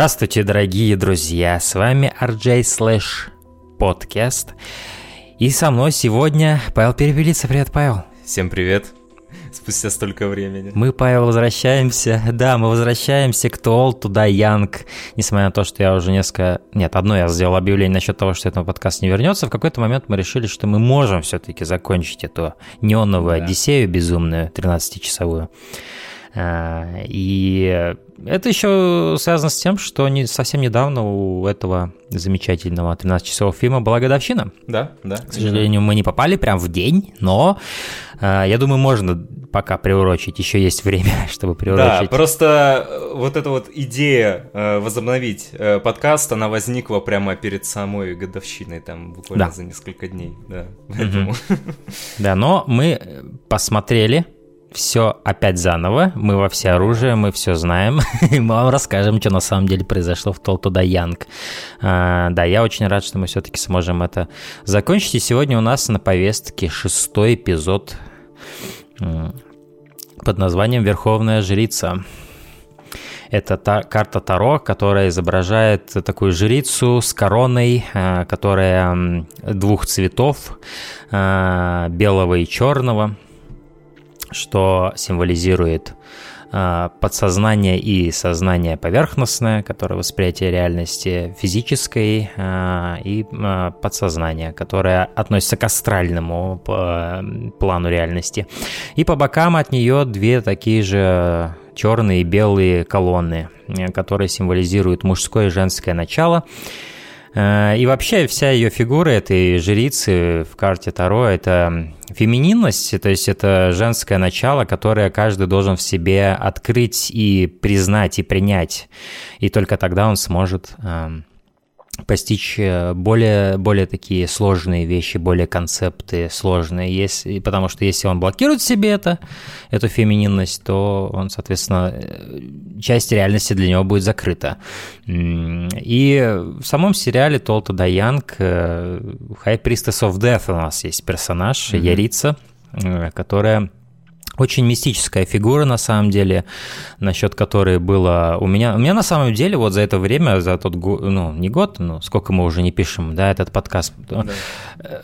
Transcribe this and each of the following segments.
Здравствуйте, дорогие друзья, с вами RJ Slash Podcast. И со мной сегодня Павел Перепелица. Привет, Павел. Всем привет. Спустя столько времени. Мы, Павел, возвращаемся. Да, мы возвращаемся к Тол, туда Янг. Несмотря на то, что я уже несколько... Нет, одно я сделал объявление насчет того, что этот подкаст не вернется. В какой-то момент мы решили, что мы можем все-таки закончить эту неоновую да. Одиссею безумную, 13-часовую. А, и это еще связано с тем, что не, совсем недавно у этого замечательного 13 часов фильма была годовщина. Да, да. К сожалению, мы не попали прям в день, но э, я думаю, можно пока приурочить. Еще есть время, чтобы приурочить. Да, просто э, вот эта вот идея э, возобновить э, подкаст, она возникла прямо перед самой годовщиной, там буквально да. за несколько дней. Да, поэтому... Да, но мы посмотрели все опять заново. Мы во все оружие, мы все знаем. И мы вам расскажем, что на самом деле произошло в Толтуда Янг. А, да, я очень рад, что мы все-таки сможем это закончить. И сегодня у нас на повестке шестой эпизод под названием «Верховная жрица». Это та карта Таро, которая изображает такую жрицу с короной, а, которая двух цветов, а, белого и черного – что символизирует а, подсознание и сознание поверхностное, которое восприятие реальности физической, а, и а, подсознание, которое относится к астральному плану реальности. И по бокам от нее две такие же черные и белые колонны, которые символизируют мужское и женское начало. Э, и вообще вся ее фигура этой жрицы в карте Таро – это фемининность, то есть это женское начало, которое каждый должен в себе открыть и признать, и принять. И только тогда он сможет эм, постичь э, более, более такие сложные вещи, более концепты сложные. Если, потому что если он блокирует себе это, эту фемининность, то он, соответственно, э, часть реальности для него будет закрыта. И в самом сериале Толта Даянг High Priestess of Death у нас есть персонаж, mm-hmm. Ярица, э, которая очень мистическая фигура, на самом деле, насчет которой было у меня... У меня, на самом деле, вот за это время, за тот год, ну, не год, ну, сколько мы уже не пишем, да, этот подкаст. Да.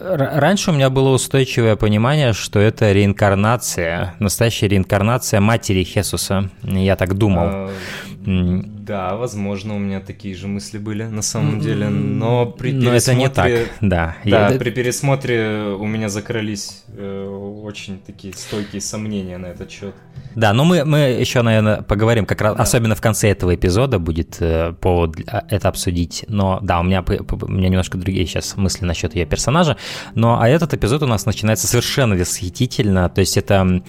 Раньше у меня было устойчивое понимание, что это реинкарнация, настоящая реинкарнация матери Хесуса. Я так думал. А, да, возможно, у меня такие же мысли были на самом деле, но при но пересмотре... это не так, да. Да, Я... при пересмотре у меня закрылись э, очень такие стойкие сомнения на этот счет. Да, но мы, мы еще, наверное, поговорим, как раз, да. особенно в конце этого эпизода будет э, повод это обсудить. Но да, у меня, у меня немножко другие сейчас мысли насчет ее персонажа. Но а этот эпизод у нас начинается совершенно восхитительно. То есть это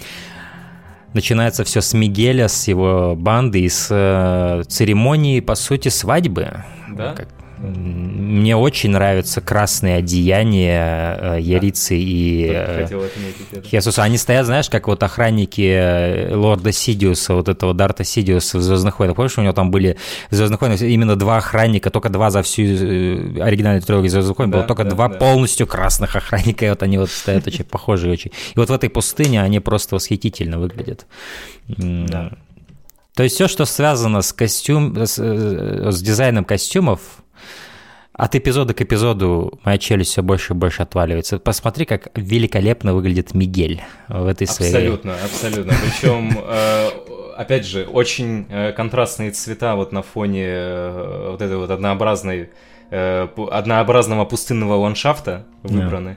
начинается все с Мигеля, с его банды и с э, церемонии, по сути, свадьбы. Да? Как, мне очень нравятся красные одеяния э, Ярицы да. и э, Хесуса. Они стоят, знаешь, как вот охранники э, лорда Сидиуса, вот этого Дарта Сидиуса в «Звездных войнах». Помнишь, у него там были в «Звездных войнах» именно два охранника, только два за всю оригинальную трилогию «Звездных войн» да, было только да, два да. полностью красных охранника, и вот они вот стоят очень похожие очень. И вот в этой пустыне они просто восхитительно выглядят. Да. То есть все, что связано с костюм, с, с дизайном костюмов, от эпизода к эпизоду моя челюсть все больше и больше отваливается. Посмотри, как великолепно выглядит Мигель в этой своей... Абсолютно, абсолютно. Причем, э, опять же, очень э, контрастные цвета вот на фоне э, вот этой вот однообразной однообразного пустынного ландшафта выбраны. Yeah.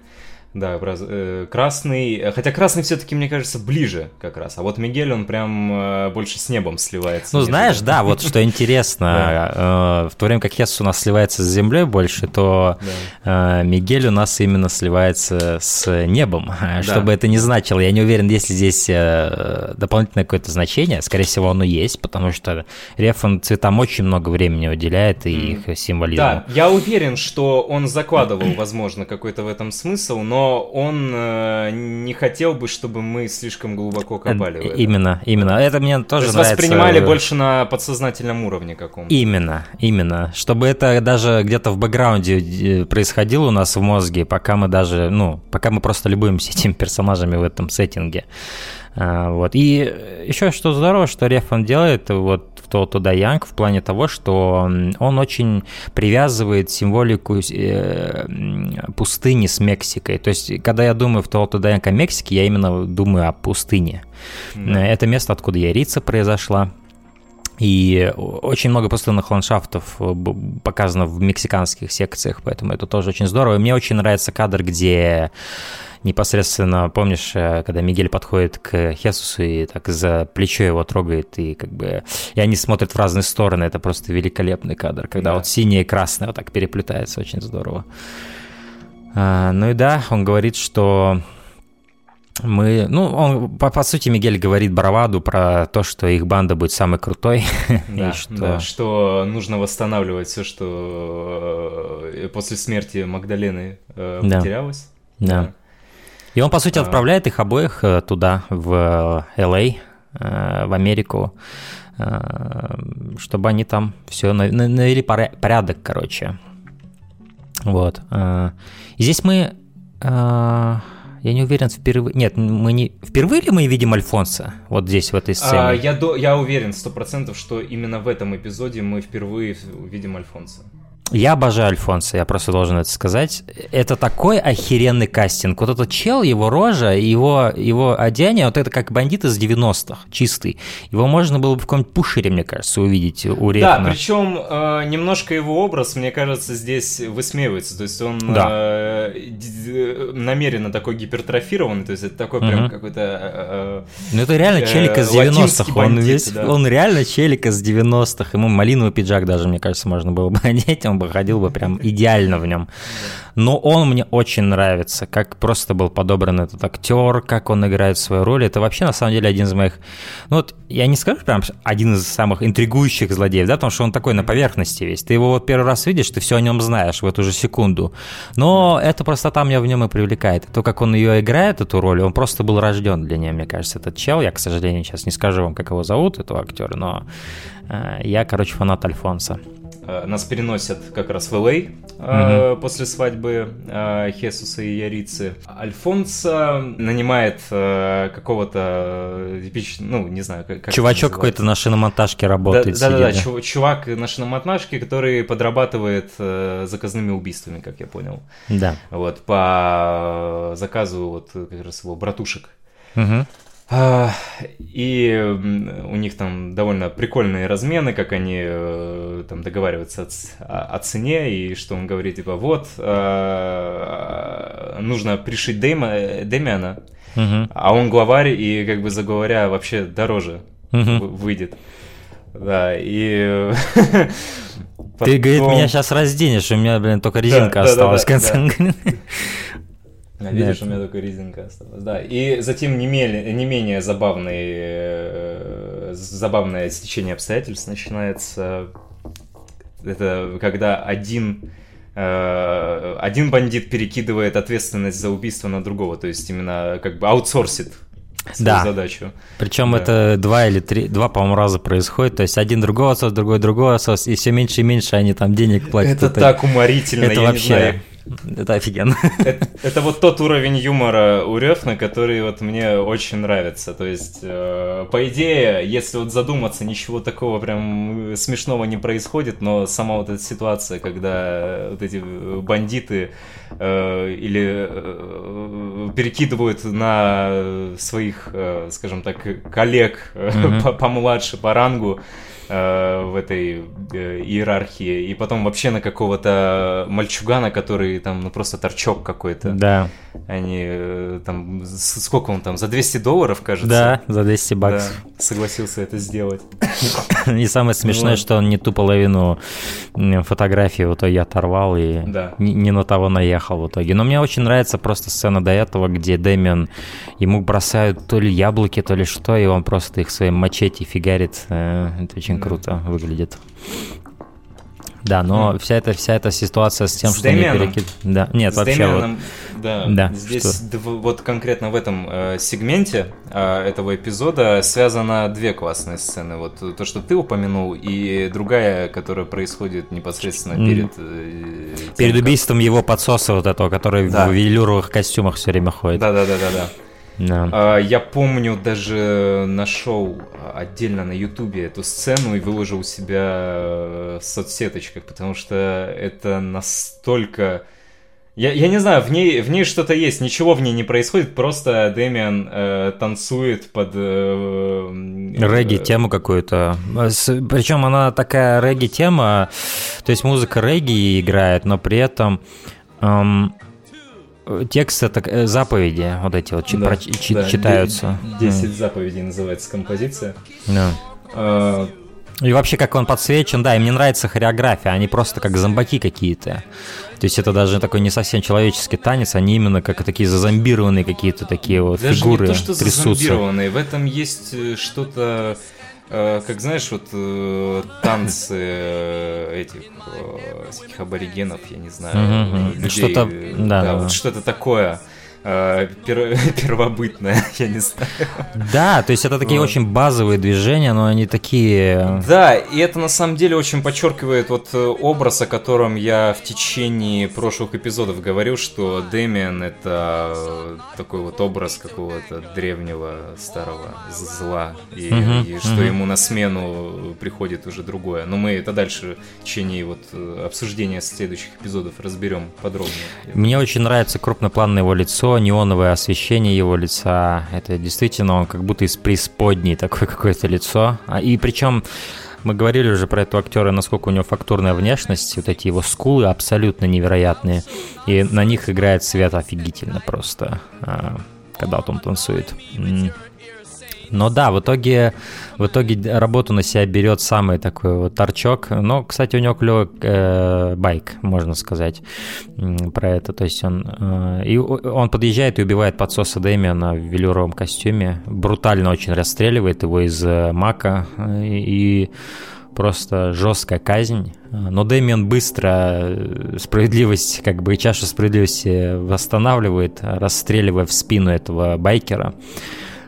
Да, э, красный, хотя красный все-таки, мне кажется, ближе как раз, а вот Мигель, он прям э, больше с небом сливается. Ну, знаешь, да, вот что интересно, э, в то время как Хесс у нас сливается с землей больше, то Мигель у нас именно сливается с небом, что бы это ни значило. Я не уверен, есть ли здесь дополнительное какое-то значение, скорее всего, оно есть, потому что Рефан цветам очень много времени уделяет и их символизм. Да, я уверен, что он закладывал, возможно, какой-то в этом смысл, но он э, не хотел бы, чтобы мы слишком глубоко копали в это. Именно, именно. Это мне тоже То нравится. воспринимали больше на подсознательном уровне каком-то. Именно, именно. Чтобы это даже где-то в бэкграунде э, происходило у нас в мозге, пока мы даже, ну, пока мы просто любуемся этими персонажами в этом сеттинге. Вот. И еще что здорово, что Рефан делает вот в то туда Янг в плане того, что он очень привязывает символику э, пустыни с Мексикой. То есть, когда я думаю в то туда Янг о Мексике, я именно думаю о пустыне. Да. Это место, откуда Ярица произошла. И очень много пустынных ландшафтов э, показано в мексиканских секциях, поэтому это тоже очень здорово. И мне очень нравится кадр, где непосредственно, помнишь, э, когда Мигель подходит к Хесусу и так за плечо его трогает, и как бы... И они смотрят в разные стороны, это просто великолепный кадр, когда да. вот синее и красное вот так переплетается, очень здорово. А, ну и да, он говорит, что мы, ну, он, по, по сути, Мигель говорит Браваду про то, что их банда будет самой крутой. Да, что... да, что нужно восстанавливать все, что э, после смерти Магдалены э, да. потерялось. Да. да. И он, по сути, а... отправляет их обоих э, туда, в Л.А., в Америку, чтобы они там все навели порядок, короче. Вот. И здесь мы я не уверен, впервые... Нет, мы не... Впервые ли мы видим Альфонса вот здесь, в этой сцене? А, я, до... я уверен, сто процентов, что именно в этом эпизоде мы впервые увидим Альфонса. Я обожаю Альфонса, я просто должен это сказать. Это такой охеренный кастинг. Вот этот чел, его рожа, его, его одеяние, вот это как бандит из 90-х, чистый. Его можно было бы в каком-нибудь пушере, мне кажется, увидеть у Рейхна. Да, причем э, немножко его образ, мне кажется, здесь высмеивается. То есть он да. э, намеренно такой гипертрофированный, то есть это такой прям угу. какой-то... Э, ну это реально челик из 90-х. Он, весь, да. он реально челик из 90-х. Ему малиновый пиджак даже, мне кажется, можно было бы одеть, он бы ходил бы прям идеально в нем. Но он мне очень нравится, как просто был подобран этот актер, как он играет свою роль. Это вообще, на самом деле, один из моих... Ну вот, я не скажу прям один из самых интригующих злодеев, да, потому что он такой на поверхности весь. Ты его вот первый раз видишь, ты все о нем знаешь в эту же секунду. Но это просто там меня в нем и привлекает. То, как он ее играет, эту роль, он просто был рожден для нее, мне кажется, этот чел. Я, к сожалению, сейчас не скажу вам, как его зовут, этого актера, но э, я, короче, фанат Альфонса. Э, нас переносят как раз в Л.А. Mm-hmm. после свадьбы э, Хесуса и Ярицы. Альфонсо нанимает какого-то ну, не знаю, как Чувачок какой-то на шиномонтажке работает. Да-да-да, чувак на шиномонтажке, который подрабатывает заказными убийствами, как я понял. Да. Вот, по заказу вот как раз его братушек. Угу. А, и у них там довольно прикольные размены, как они э, там договариваются о, о цене, и что он говорит, типа, вот, а, нужно пришить Дэйма, Дэмиана, угу. а он главарь, и как бы заговоря вообще дороже угу. выйдет. Да, и... Ты, говорит, меня сейчас разденешь, у меня, блин, только резинка осталась в конце. видишь, да. у меня только резинка осталась. Да, и затем не, менее, не менее забавный, э, забавное стечение обстоятельств начинается. Это когда один э, один бандит перекидывает ответственность за убийство на другого, то есть именно как бы аутсорсит свою да. задачу. Причем да. это два или три, два, по-моему, раза происходит. То есть один другого отсос, другой другой отсос, и все меньше и меньше они там денег платят. Это, это так уморительно, это я вообще... не знаю. Это офигенно. Это, это вот тот уровень юмора у Рёфна, который вот мне очень нравится. То есть, э, по идее, если вот задуматься, ничего такого прям смешного не происходит, но сама вот эта ситуация, когда вот эти бандиты э, или э, перекидывают на своих, э, скажем так, коллег mm-hmm. помладше по рангу, Э, в этой э, иерархии, и потом вообще на какого-то мальчугана, который там, ну просто торчок какой-то. Да. Они э, там, сколько он там, за 200 долларов, кажется? Да, за 200 баксов. Да, согласился это сделать. И самое смешное, что он не ту половину фотографии в итоге оторвал и не на того наехал в итоге. Но мне очень нравится просто сцена до этого, где Дэмиан, ему бросают то ли яблоки, то ли что, и он просто их своим мачете фигарит. Это очень круто выглядит. Да, но mm. вся эта вся эта ситуация с тем, с что Дэмианом. они перекид... Да, нет, с вообще Дэмианом, вот... да, да, здесь что? вот конкретно в этом э, сегменте э, этого эпизода связано две классные сцены. Вот то, что ты упомянул, и другая, которая происходит непосредственно перед... Э, тем, перед убийством как... его подсоса вот этого, который да. в велюровых костюмах все время ходит. Да-да-да-да-да. Да. А, Я помню, даже нашел отдельно на Ютубе эту сцену и выложил у себя э, в соцсеточках, потому что это настолько... Я, я не знаю, в ней, в ней что-то есть, ничего в ней не происходит, просто Дэмиан э, танцует под... э, м, Регги-тему какую-то. Причем она такая регги-тема, то есть музыка регги играет, но при этом эм, тексты так, э, заповеди вот эти вот Да, про- чи- да, читаются. де- «Десять заповедей» называется композиция. Да. А, И вообще, как он подсвечен, да, и мне нравится хореография, они просто как зомбаки какие-то. То есть это даже такой не совсем человеческий танец, они именно как такие зазомбированные какие-то такие вот Даже фигуры не то, что трясутся. зазомбированные, в этом есть э, что-то, э, как знаешь, вот э, танцы э, этих э, всяких аборигенов, я не знаю, людей, Что-то- э, да, да, вот что-то такое э, пер- первобытное, я не знаю. Да, то есть это такие Вот. очень базовые движения, но они такие... Да, и это на самом деле очень подчеркивает вот э, образ, о котором я в течение прошлых эпизодов говорил, что Дэмиан это э, такой вот образ какого-то древнего старого зла, и, Мгм, и что мгм. ему на смену приходит уже другое. Но мы это дальше в течение вот э, обсуждения следующих эпизодов разберем подробнее. Мне очень нравится крупный план на его лицо, неоновое освещение его лица. Это действительно он как будто из преисподней такое какое-то лицо. А, И причем мы говорили уже про этого актера, насколько у него фактурная внешность, вот эти его скулы абсолютно невероятные. И на них играет свет офигительно просто, а, когда вот он танцует. Но да, в итоге, в итоге работу на себя берет самый такой вот торчок. Но, кстати, у него клевый э, байк, можно сказать, про это. То есть он, э, и он подъезжает и убивает подсоса Дэмиана в велюровом костюме. Брутально очень расстреливает его из э, мака. э, И просто жесткая казнь. Но Дэмиан быстро э, справедливость, как бы чашу справедливости восстанавливает, расстреливая в спину этого байкера.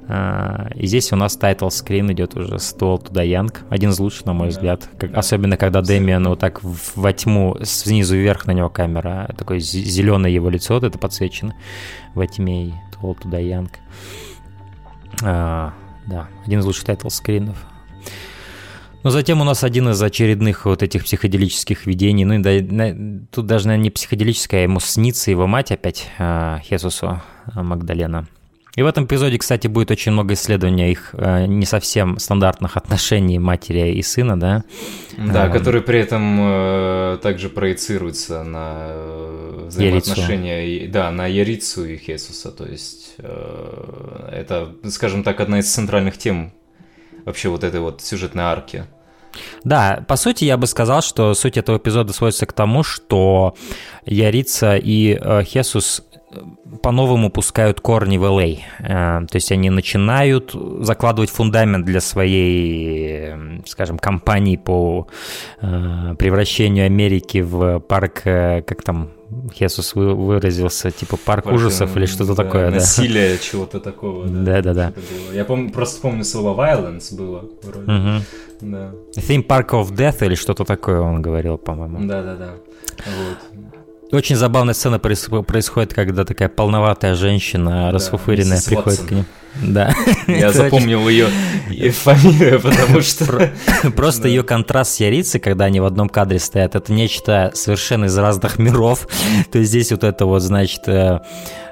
А, И здесь у нас title screen идет уже Too Old To Die Young. Один из лучших, на мой взгляд. Как-. Особенно, когда Дэмиан вот так в- во тьму, снизу вверх на него камера, такое зеленое его лицо, вот это подсвечено во тьме, и Too Old To Die Young. А, Да, один из лучших title screen ов. Но затем у нас один из очередных вот этих психоделических видений. Ну, и да, на- тут даже, наверное, не психоделическое, а ему снится его мать опять, а, Хесусу а, Магдалена. И в этом эпизоде, кстати, будет очень много исследования их а, не совсем стандартных отношений матери и сына, да? Да, Эм. который при этом э, также проецируется на э, взаимоотношения, и- да, на Ярицу и Хесуса, то есть э, это, скажем так, одна из центральных тем вообще вот этой вот сюжетной арки. Да, по сути, я бы сказал, что суть этого эпизода сводится к тому, что Ярица и э, Хесус э, по-новому пускают корни в LA. Э, То есть они начинают закладывать фундамент для своей, скажем, кампании по э, превращению Америки в парк, э, как там Хесус вы- выразился, типа парк ужасов или что-то Да, такое, да. Насилие чего-то такого. Да-да-да. что-то было. Я помню, просто помню слово violence было вроде. Мгм. Да. Theme Park of Death или что-то такое он говорил, по-моему. Да-да-да. Вот. Очень забавная сцена проис- происходит, когда такая полноватая женщина, расфуфыренная, миссис приходит Ватсон. к ним. Да. Я запомнил ее фамилию, потому что... Просто Да. ее контраст с Ярицей, когда они в одном кадре стоят, это нечто совершенно из разных миров. То есть здесь вот это вот, значит, э,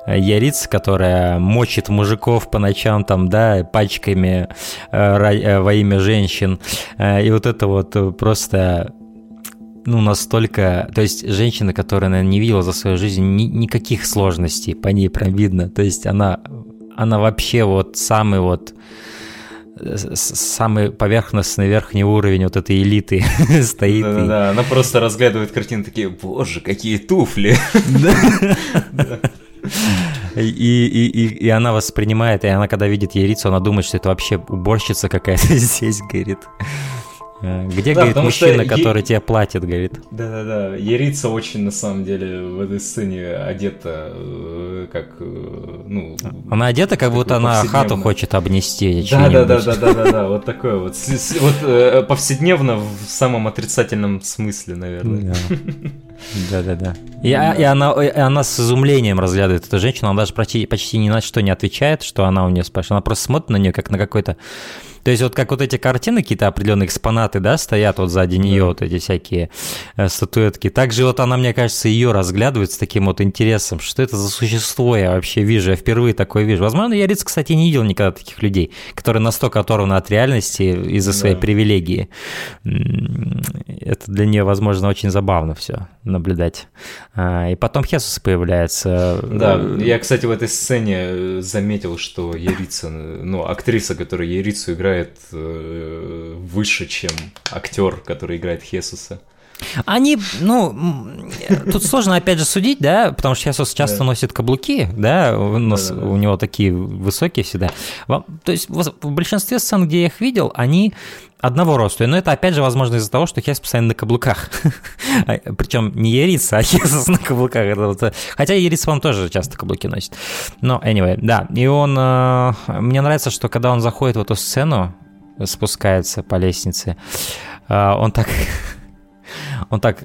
Ярица, которая мочит мужиков по ночам там, да, пачками э, э, во имя женщин. И вот это вот просто ну, настолько... То есть женщина, которая, наверное, не видела за свою жизнь ни- никаких сложностей, по ней прям видно. То есть она, она вообще вот самый вот самый поверхностный верхний уровень вот этой элиты стоит. и- Да-да-да, она просто разглядывает картину, такие, боже, какие туфли. И, и, и, и она воспринимает, и она, когда видит Ярицу, она думает, что это вообще уборщица какая-то здесь, говорит. Э, Где, Да, говорит, мужчина, е- который тебе платит, говорит. Да-да-да, Ярица очень, на самом деле, в этой сцене одета э, как, э, ну... Она одета, как будто она хату хочет обнести. Да-да-да-да-да-да, вот такое вот. Вот повседневно в самом отрицательном смысле, наверное. Да. Да-да-да. И, да. и, она, и она с изумлением разглядывает эту женщину, она даже почти, почти ни на что не отвечает, что она у нее спрашивает. Она просто смотрит на нее, как на какой-то то есть вот как вот эти картины, какие-то определенные экспонаты, да, стоят вот сзади нее, вот эти всякие э, статуэтки. Также вот она, мне кажется, ее разглядывает с таким вот интересом, что это за существо я вообще вижу, я впервые такое вижу. Возможно, я, Риц, кстати, не видел никогда таких людей, которые настолько оторваны от реальности из-за своей да. привилегии. Это для нее, возможно, очень забавно все наблюдать. А, и потом Хесус появляется. Да, я, кстати, в этой сцене э, заметил, что Ярица, ну, актриса, которая Ярицу играет, играет э, выше, чем актер, который играет Хесуса. Они, ну, тут сложно опять же судить, да, потому что Хесус часто да. носит каблуки, да, у, нас, да, да, да. у него такие высокие всегда. То есть в большинстве сцен, где я их видел, они одного роста. Но это, опять же, возможно из-за того, что Хес постоянно на каблуках. А, Причем не Ерица, а Хесус на каблуках. Это вот, хотя Ерица, он тоже часто каблуки носит. Но, anyway, да. И он... Э, мне нравится, что когда он заходит в эту сцену, спускается по лестнице, э, он так... Он так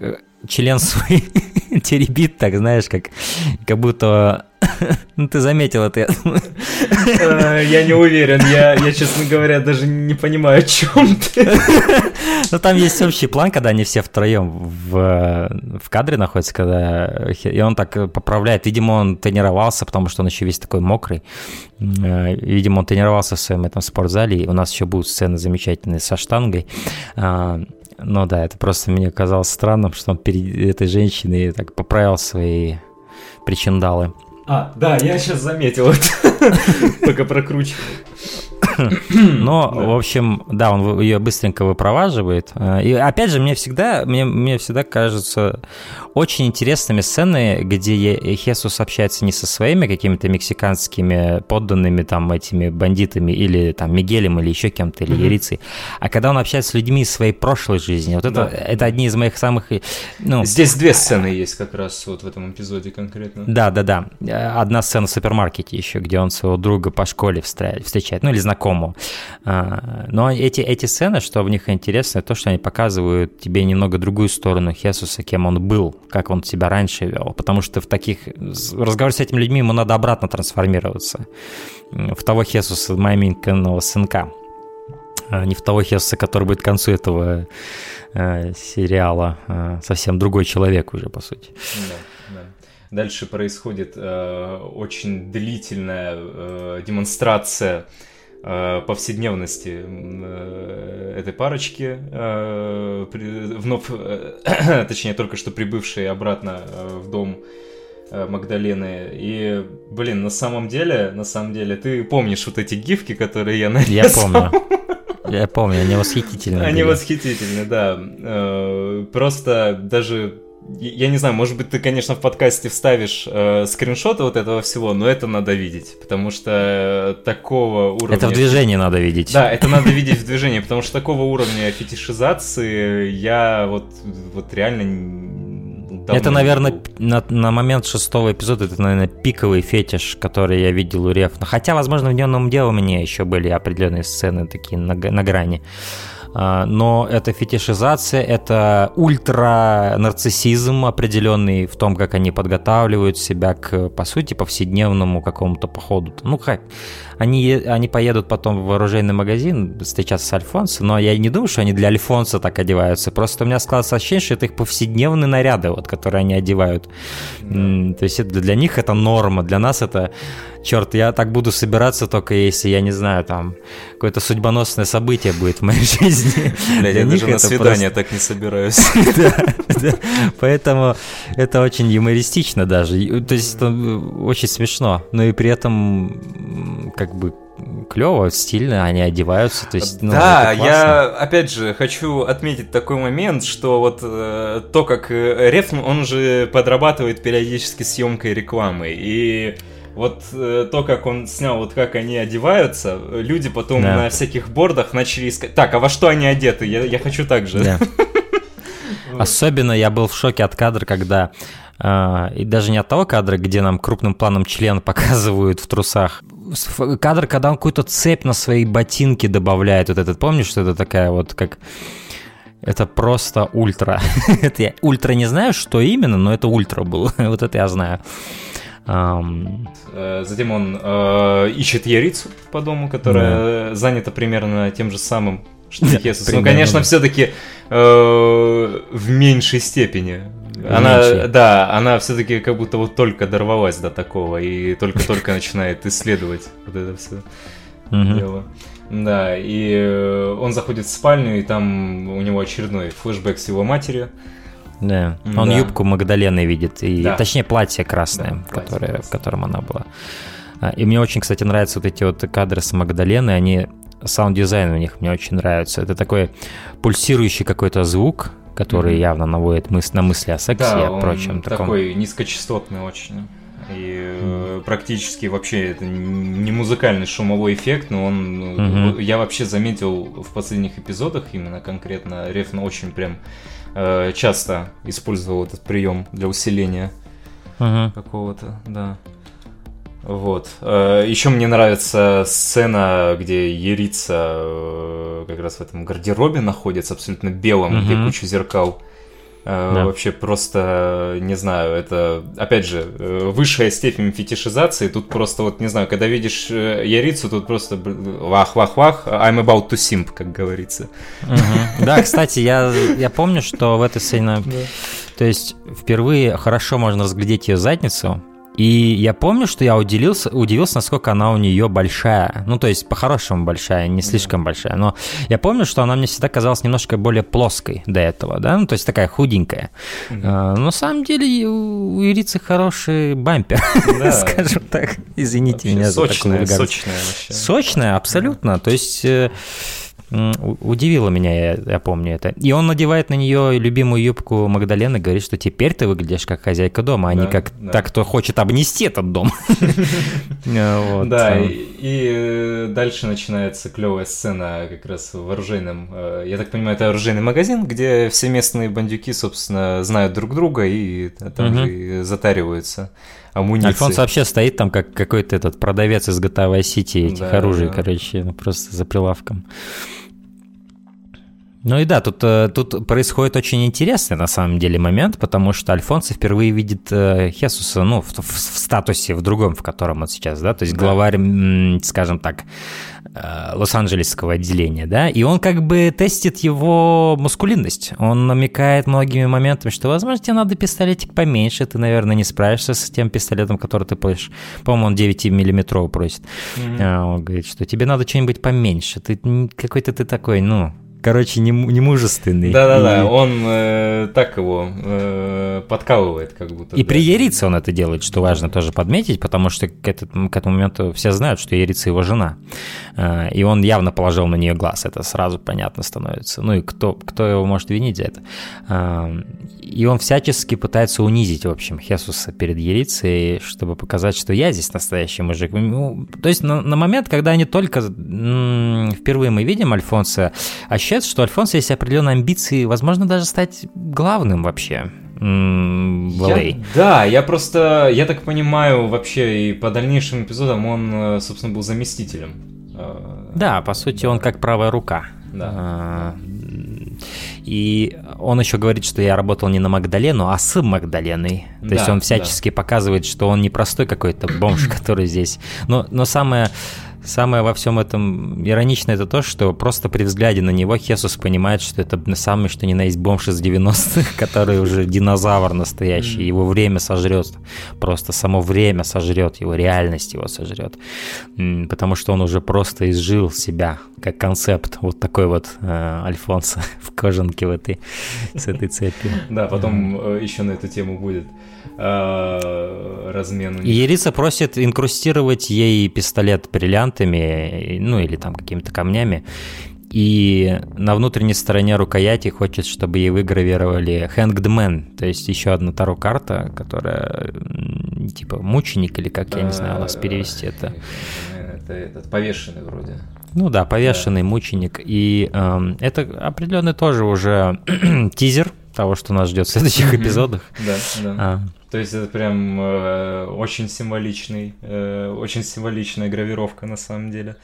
член свой теребит, так знаешь, как, как будто ну, ты заметил это, я думаю. А, я не уверен, я, я, честно говоря, даже не понимаю, о чем ты. Ну, там есть общий план, когда они все втроем в, в кадре находятся, когда... И он так поправляет. Видимо, он тренировался, потому что он еще весь такой мокрый. Э, видимо, он тренировался в своем этом спортзале. И у нас еще будут сцены замечательные со штангой. Ну да, это просто мне казалось странным, что он перед этой женщиной так поправил свои причиндалы. А, да, я сейчас заметил пока прокручивал. Но, да. в общем, да, он ее быстренько выпроваживает. Э, и опять же, мне всегда, мне, мне всегда кажется очень интересными сцены, где Хесус общается не со своими какими-то мексиканскими подданными, там, этими бандитами, или там Мигелем, или еще кем-то, или Ерицей, а когда он общается с людьми из своей прошлой жизни. Вот это, да. это одни из моих самых... Ну, Здесь две сцены есть как раз вот в этом эпизоде конкретно. Да, да, да. Одна сцена в супермаркете еще, где он своего друга по школе встречает, ну или знакомого знакомому. А, но эти, эти сцены, что в них интересно, то, что они показывают тебе немного другую сторону Хесуса, кем он был, как он себя раньше вел. Потому что в таких... разговоре с этими людьми ему надо обратно трансформироваться. В того Хесуса, маменькиного сынка а не в того Хесуса, который будет к концу этого э, сериала. Э, совсем другой человек уже, по сути. Да, да. Дальше происходит э, очень длительная э, демонстрация повседневности э, этой парочки, э, вновь, точнее, только что прибывшие обратно в дом Магдалены. И, блин, на самом деле, на самом деле, ты помнишь вот эти гифки, которые я нарезал? Я помню. Я помню, они восхитительны. Они были. восхитительны, да. Просто даже я не знаю, может быть, ты, конечно, в подкасте вставишь э, скриншоты вот этого всего, но это надо видеть, потому что такого уровня... Это в движении надо видеть. Да, это надо видеть в движении, потому что такого уровня фетишизации я вот, вот реально Давно это, наверное, на, на момент шестого эпизода, это, наверное, пиковый фетиш, который я видел у Рефна. Хотя, возможно, в дневном деле у меня еще были определенные сцены такие на, на грани. А, но это фетишизация, это ультра-нарциссизм определенный в том, как они подготавливают себя к, по сути, повседневному какому-то походу. Ну как, они, они поедут потом в оружейный магазин встречаться с Альфонсо, но я не думаю, что они для Альфонса так одеваются. Просто у меня складывается ощущение, что это их повседневные наряды, вот, которые они одевают. Да. То есть это, для них это норма, для нас это черт, я так буду собираться только если, я не знаю, там, какое-то судьбоносное событие будет в моей жизни. Для я даже на свидание так не собираюсь. Поэтому это очень юмористично даже. То есть это очень смешно, но и при этом как бы клево, стильно они одеваются. То есть, ну, да, я опять же хочу отметить такой момент, что вот э, то, как э, Рефн, он же подрабатывает периодически съемкой рекламы. И вот э, то, как он снял, вот как они одеваются, люди потом да. на всяких бордах начали искать. Так, а во что они одеты? Я, я хочу так же. Да. Особенно я был в шоке от кадра, когда и даже не от того кадра, где нам крупным планом член показывают в трусах. Кадр, когда он какую-то цепь на свои ботинки добавляет, вот этот, помнишь, что это такая вот как Это просто ультра. это я ультра не знаю, что именно, но это ультра был. вот это я знаю. Um... Затем он э, ищет Ярицу по дому, которая да. занята примерно тем же самым, что Хесус. Ну, конечно, все-таки э, в меньшей степени. Она, да, она все-таки как будто вот только дорвалась до такого и только-только начинает исследовать вот это все дело. Да, и э, он заходит в спальню, и там у него очередной флешбэк с его матерью. Да, он да. юбку Магдалены видит, и, да. точнее платье красное, да, которое, в котором она была. А, и мне очень, кстати, нравятся вот эти вот кадры с Магдаленой, они саунд-дизайн у них мне очень нравится. Это такой пульсирующий какой-то звук, который mm-hmm. явно наводит мыс- на мысли о сексе да, и о прочем. такой таком. низкочастотный очень. И mm. практически вообще это не музыкальный шумовой эффект, но он... Mm-hmm. Я вообще заметил в последних эпизодах именно конкретно Рефн очень прям э, часто использовал этот прием для усиления mm-hmm. какого-то, да. Вот. Э, Еще мне нравится сцена, где Ерица э, как раз в этом гардеробе находится, абсолютно белом, mm-hmm. где куча зеркал. Э, да. Вообще просто, не знаю, это, опять же, высшая степень фетишизации. Тут просто вот, не знаю, когда видишь Ярицу, тут просто вах-вах-вах, I'm about to simp, как говорится. Да, кстати, я, я помню, что в этой сцене, то есть впервые хорошо можно разглядеть ее задницу, и я помню, что я удивился, удивился, насколько она у нее большая. Ну, то есть, по-хорошему большая, не слишком большая. Но я помню, что она мне всегда казалась немножко более плоской до этого, да? Ну, то есть, такая худенькая. Mm-hmm. А, но на самом деле у Ирицы хороший бампер, да. скажем так. Извините вообще меня за сочная, такую Сочная вообще. Сочная, абсолютно. То есть... Э, удивило меня, я, я помню это. И он надевает на нее любимую юбку Магдалены говорит, что теперь ты выглядишь как хозяйка дома, а да, не как да. так, кто хочет обнести этот дом. Да, и э, дальше начинается клевая сцена как раз в оружейном, э, я так понимаю, это оружейный магазин, где все местные бандюки, собственно, знают друг друга и там же затариваются амуниции. Альфонс вообще стоит там как какой-то этот продавец из GTA City этих оружий, короче, ну, просто за прилавком. Ну и да, тут, э, тут происходит очень интересный на самом деле момент, потому что Альфонсо впервые видит э, Хесуса, ну, в, в, в статусе, в другом, в котором он сейчас, да, то есть да. главарь, скажем так, Лос-Анджелесского отделения, да, и он как бы тестит его мускулинность. Он намекает многими моментами, что, возможно, тебе надо пистолетик поменьше, ты, наверное, не справишься с тем пистолетом, который ты платишь. По-моему, он 9-миллиметровый просит. Mm-hmm. Он говорит, что тебе надо что-нибудь поменьше, ты какой-то ты такой, ну, короче, не, не мужественный. Да-да-да, и... он э, так его э, подкалывает как будто. И да. при Ерице он это делает, что важно тоже подметить, потому что к, этот, к этому моменту все знают, что Ерица его жена. Э, и он явно положил на нее глаз, это сразу понятно становится. Ну и кто, кто его может винить за это? Э, и он всячески пытается унизить, в общем, Хесуса перед Ерицей, чтобы показать, что я здесь настоящий мужик. Ну, то есть на, на момент, когда они только м- впервые мы видим Альфонса, ощущается что Альфонсо есть определенные амбиции, возможно, даже стать главным вообще. Я, да, я просто, я так понимаю, вообще и по дальнейшим эпизодам он, э, собственно, был заместителем. Э, да, по сути, он как правая рука. Да. И он еще говорит, что я работал не на Магдалену, а с Магдаленой. То да, есть он всячески да. показывает, что он не простой какой-то бомж, который здесь. Но, но самое Самое во всем этом ироничное это то, что просто при взгляде на него Хесус понимает, что это самый что ни на есть бомж из 90-х, который уже динозавр настоящий, его время сожрет, просто само время сожрет, его реальность его сожрет, потому что он уже просто изжил себя как концепт, вот такой вот э, Альфонсо в кожанке в этой, с этой цепью. Да, потом э, еще на эту тему будет э, размен. Ерица просит инкрустировать ей пистолет бриллиантами, ну или там какими-то камнями. И на внутренней стороне рукояти хочет, чтобы ей выгравировали Hanged Man, то есть еще одна таро-карта, которая типа мученик или как, я не знаю, у нас перевести это. Это этот повешенный вроде. Ну да, повешенный да. мученик. И э, это определенный тоже уже тизер того, что нас ждет в следующих эпизодах. Да, да. А. То есть это прям э, очень символичный, э, очень символичная гравировка на самом деле.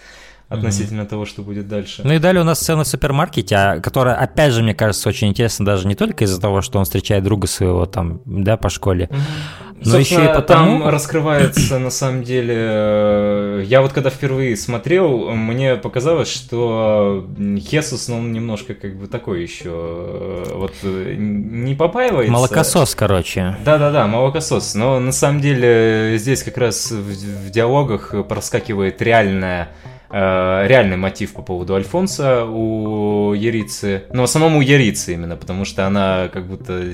Относительно mm-hmm. того, что будет дальше. Ну и далее у нас сцена в супермаркете, а, которая, опять же, мне кажется, очень интересна даже не только из-за того, что он встречает друга своего там, да, по школе, mm-hmm. Но еще и потому... там раскрывается, на самом деле, э, я вот когда впервые смотрел, мне показалось, что Хесус, ну, он немножко как бы такой еще, э, вот, э, не попаивается. Молокосос, короче. Да-да-да, молокосос, но на самом деле здесь как раз в, в диалогах проскакивает реальная реальный мотив по поводу Альфонса у Ярицы. Но в основном у Ярицы именно, потому что она как будто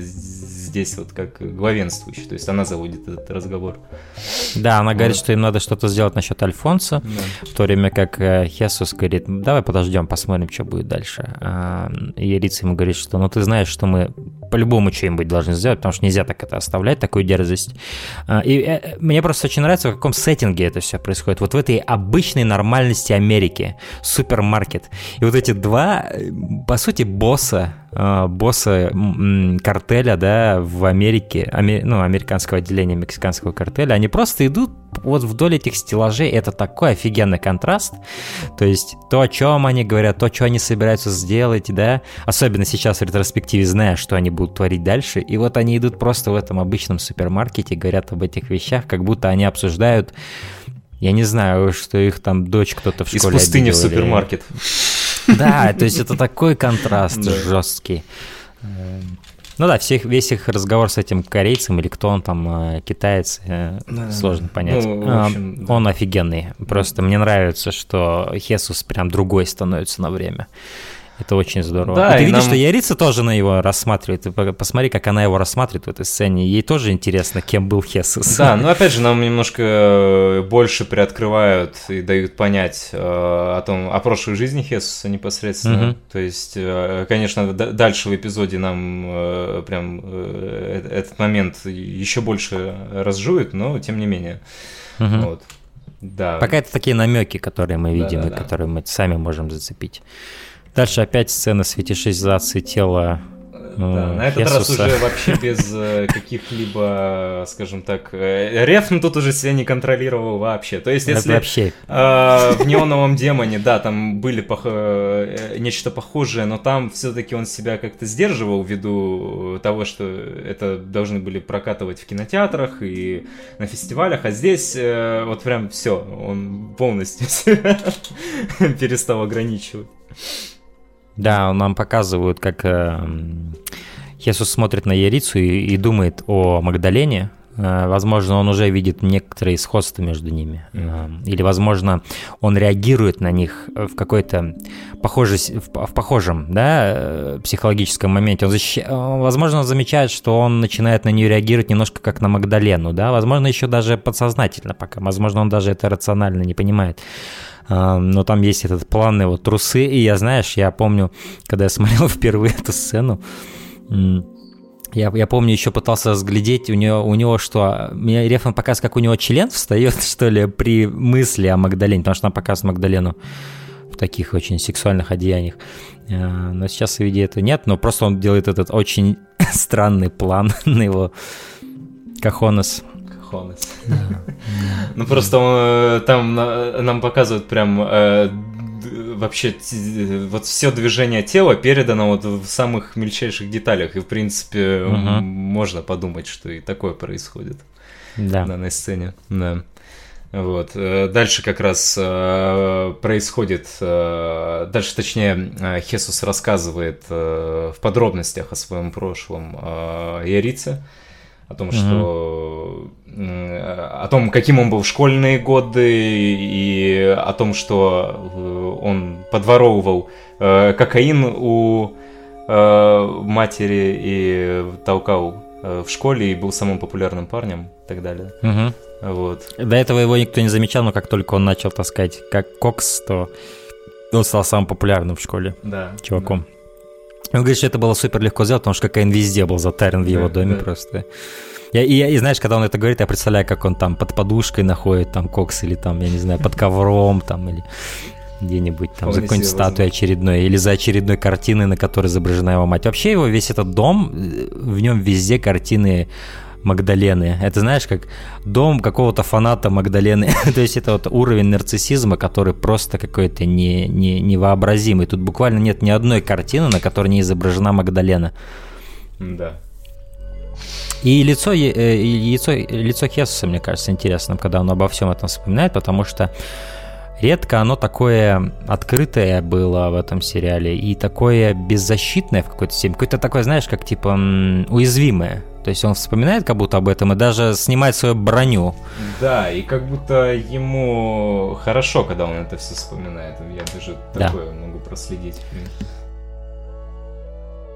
здесь вот как главенствующий, то есть она заводит этот разговор. Да, она вот. говорит, что им надо что-то сделать насчет Альфонса, да. в то время как э, Хесус говорит, давай подождем, посмотрим, что будет дальше. А, и Рица ему говорит, что ну ты знаешь, что мы по-любому что-нибудь должны сделать, потому что нельзя так это оставлять, такую дерзость. А, и э, мне просто очень нравится, в каком сеттинге это все происходит. Вот в этой обычной нормальности Америки, супермаркет. И вот эти два, э, по сути, босса, босса картеля, да, в Америке, ну, американского отделения мексиканского картеля, они просто идут вот вдоль этих стеллажей. Это такой офигенный контраст. То есть то, о чем они говорят, то, что они собираются сделать, да, особенно сейчас в ретроспективе, зная, что они будут творить дальше. И вот они идут просто в этом обычном супермаркете, говорят об этих вещах, как будто они обсуждают я не знаю, что их там дочь кто-то в школе Из пустыни в супермаркет. Да, то есть это такой контраст жесткий. Ну да, всех, весь их разговор с этим корейцем или кто он там, э, китаец, э, да, сложно понять. Ну, общем, а, да. Он офигенный. Просто мне нравится, что Хесус прям другой становится на время. Это очень здорово. Да, и ты видишь, нам... что Ярица тоже на его рассматривает. Посмотри, как она его рассматривает в этой сцене. Ей тоже интересно, кем был Хесус. Да, но опять же, нам немножко э, больше приоткрывают и дают понять э, о том, о прошлой жизни Хесуса непосредственно. Угу. То есть, э, конечно, дальше в эпизоде нам э, прям э, этот момент еще больше разжует, но тем не менее. Угу. Вот. Да. Пока это такие намеки, которые мы видим да, да, и да. которые мы сами можем зацепить. Дальше опять сцена с тела да, на этот Хесуса. раз уже вообще без э, каких-либо, скажем так, э, Рефн тут уже себя не контролировал вообще. То есть, если вообще. Э, в неоновом демоне, да, там были пох... Э, нечто похожее, но там все-таки он себя как-то сдерживал ввиду того, что это должны были прокатывать в кинотеатрах и на фестивалях, а здесь э, вот прям все, он полностью себя перестал ограничивать. Да, нам показывают, как э, смотрит на Ярицу и, и думает о Магдалене. Э, возможно, он уже видит некоторые сходства между ними. Э, или, возможно, он реагирует на них в какой-то похожий, в, в похожем да, э, психологическом моменте. Он защищ... Возможно, он замечает, что он начинает на нее реагировать немножко как на Магдалену. Да? Возможно, еще даже подсознательно пока. Возможно, он даже это рационально не понимает но там есть этот план его трусы, и я, знаешь, я помню, когда я смотрел впервые эту сцену, я, я помню, еще пытался разглядеть у него, у него что, меня Рефан показывает, как у него член встает, что ли, при мысли о Магдалене, потому что она показывает Магдалену в таких очень сексуальных одеяниях. А, но сейчас в виде это нет, но просто он делает этот очень странный план на его Кахонес. Хонес. Ну просто э, там нам показывают прям э, вообще вот все движение тела передано вот в самых мельчайших деталях. И в принципе можно подумать, что и такое происходит да. в данной сцене. Да. Вот. Э, дальше как раз происходит, дальше точнее Хесус рассказывает в подробностях о своем прошлом Ярице, о том, что о том, каким он был в школьные годы и о том, что э, он подворовывал э, кокаин у э, матери и толкал в школе и был самым популярным парнем и так далее. Угу. Вот. До этого его никто не замечал, но как только он начал таскать как кокс, то он стал самым популярным в школе да, чуваком. Да. Он говорит, что это было супер легко сделать, потому что кокаин везде был затарен в его да, доме да. просто. Я, и, и знаешь, когда он это говорит, я представляю, как он там под подушкой находит там кокс или там, я не знаю, под ковром там или где-нибудь там за какой-нибудь статуей очередной или за очередной картиной, на которой изображена его мать. Вообще его весь этот дом, э, в нем везде картины Магдалены. Это знаешь, как дом какого-то фаната Магдалены. То есть это вот уровень нарциссизма, который просто какой-то не, не, невообразимый. Тут буквально нет ни одной картины, на которой не изображена Магдалена. Да. И лицо, э, лицо, лицо Хесуса, мне кажется, интересным, когда он обо всем этом вспоминает, потому что редко оно такое открытое было в этом сериале и такое беззащитное в какой-то степени. Какое-то такое, знаешь, как типа уязвимое. То есть он вспоминает как будто об этом и даже снимает свою броню. Да, и как будто ему хорошо, когда он это все вспоминает. Я даже да. такое могу проследить.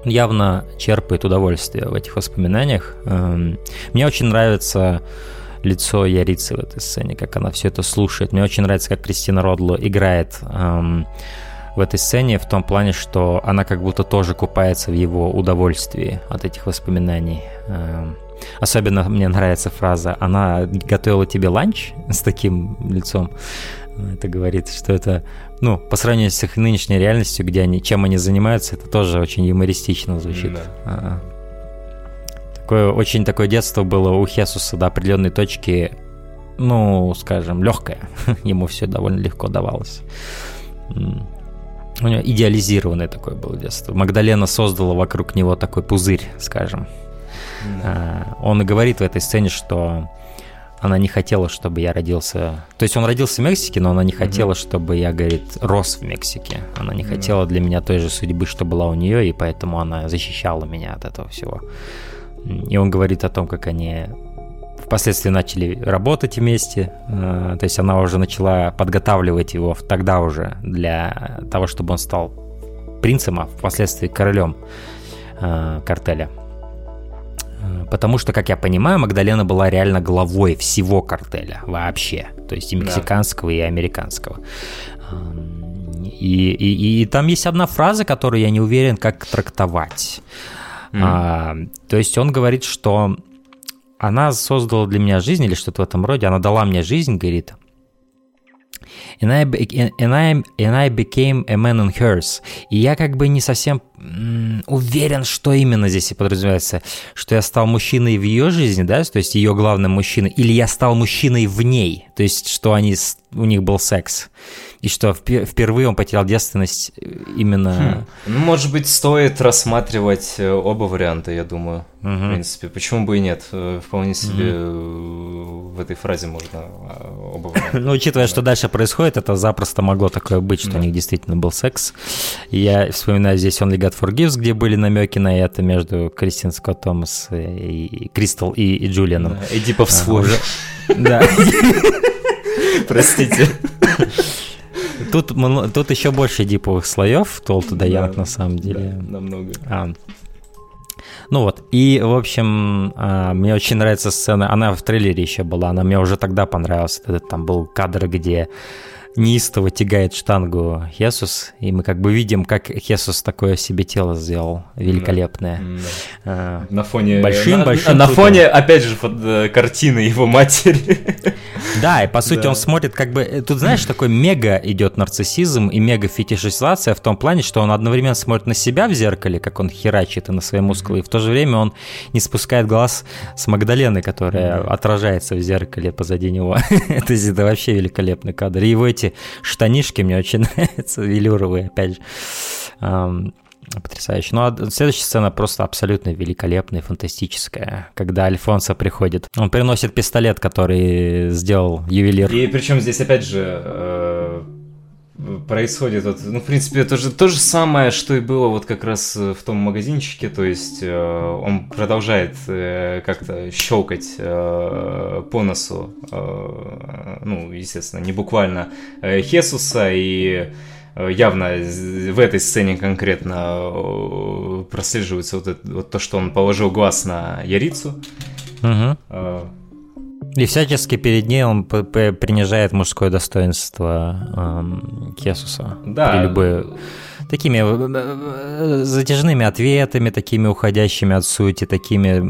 Явно черпает удовольствие в этих воспоминаниях. Эм, мне очень нравится лицо Ярицы в этой сцене, как она все это слушает. Мне очень нравится, как Кристина Родло играет эм, в этой сцене в том плане, что она как будто тоже купается в его удовольствии от этих воспоминаний. Эм, особенно мне нравится фраза «Она готовила тебе ланч с таким лицом». Это говорит, что это, ну, по сравнению с их нынешней реальностью, где они, чем они занимаются, это тоже очень юмористично звучит. Да. А-а. Такое, очень такое детство было у Хесуса до определенной точки, ну, скажем, легкое. Ему все довольно легко давалось. У него идеализированное такое было детство. Магдалена создала вокруг него такой пузырь, скажем. Да. Он и говорит в этой сцене, что она не хотела, чтобы я родился... То есть он родился в Мексике, но она не хотела, mm-hmm. чтобы я, говорит, рос в Мексике. Она не mm-hmm. хотела для меня той же судьбы, что была у нее, и поэтому она защищала меня от этого всего. И он говорит о том, как они впоследствии начали работать вместе. Э, то есть она уже начала подготавливать его тогда уже для того, чтобы он стал принцем, а впоследствии королем э, картеля. Э, потому что, как я понимаю, Магдалена была реально главой всего картеля вообще. То есть и мексиканского, да. и американского. Эм, и, и, и там есть одна фраза, которую я не уверен, как трактовать. Mm. А, то есть он говорит, что она создала для меня жизнь или что-то в этом роде, она дала мне жизнь, говорит. And I, and, I, and I became a man in hers. И я как бы не совсем уверен, что именно здесь и подразумевается. Что я стал мужчиной в ее жизни, да, то есть ее главным мужчиной, или я стал мужчиной в ней, то есть что они, у них был секс и что впервые он потерял девственность э, именно... Хм. Ну, может быть, стоит рассматривать э, оба варианта, я думаю. Угу. В принципе, почему бы и нет? Э, вполне себе угу. в этой фразе можно а, оба варианта. Ну, учитывая, что дальше происходит, это запросто могло такое быть, что да. у них действительно был секс. Я вспоминаю здесь Only God Forgives, где были намеки на это между Кристин Скотт Томас и Кристал и, и Джулианом. Да, Эдипов свой. Да. Простите. Тут, тут еще больше диповых слоев, Толту да Янг на самом деле. Да, намного. А. Ну вот, и, в общем, а, мне очень нравится сцена, она в трейлере еще была, она мне уже тогда понравилась, этот там был кадр, где неистово тягает штангу Хесус, и мы как бы видим, как Хесус такое себе тело сделал великолепное. Да. А, на фоне... Большим, на, большим. На фоне, опять же, э, картины его матери. Да, и по сути да. он смотрит как бы... Э, тут, знаешь, такой мега идет нарциссизм и мега фетишизация в том плане, что он одновременно смотрит на себя в зеркале, как он херачит и на свои мускулы, и в то же время он не спускает глаз с Магдалены, которая отражается в зеркале позади него. это вообще великолепный кадр. И его эти штанишки мне очень нравятся, велюровые, опять же. Потрясающе. Ну а следующая сцена просто абсолютно великолепная, фантастическая. Когда Альфонсо приходит, он приносит пистолет, который сделал ювелир. И причем здесь опять же э, происходит, вот, ну в принципе это же то же самое, что и было вот как раз в том магазинчике, то есть э, он продолжает э, как-то щелкать по носу, ну естественно не буквально Хесуса и Э, явно в этой сцене конкретно э, прослеживается вот, это, вот то, что он положил глаз на Ярицу. Угу. И всячески перед ней он принижает мужское достоинство эм, Кесуса. Да. При любой такими э, э, затяжными ответами, такими уходящими от сути, такими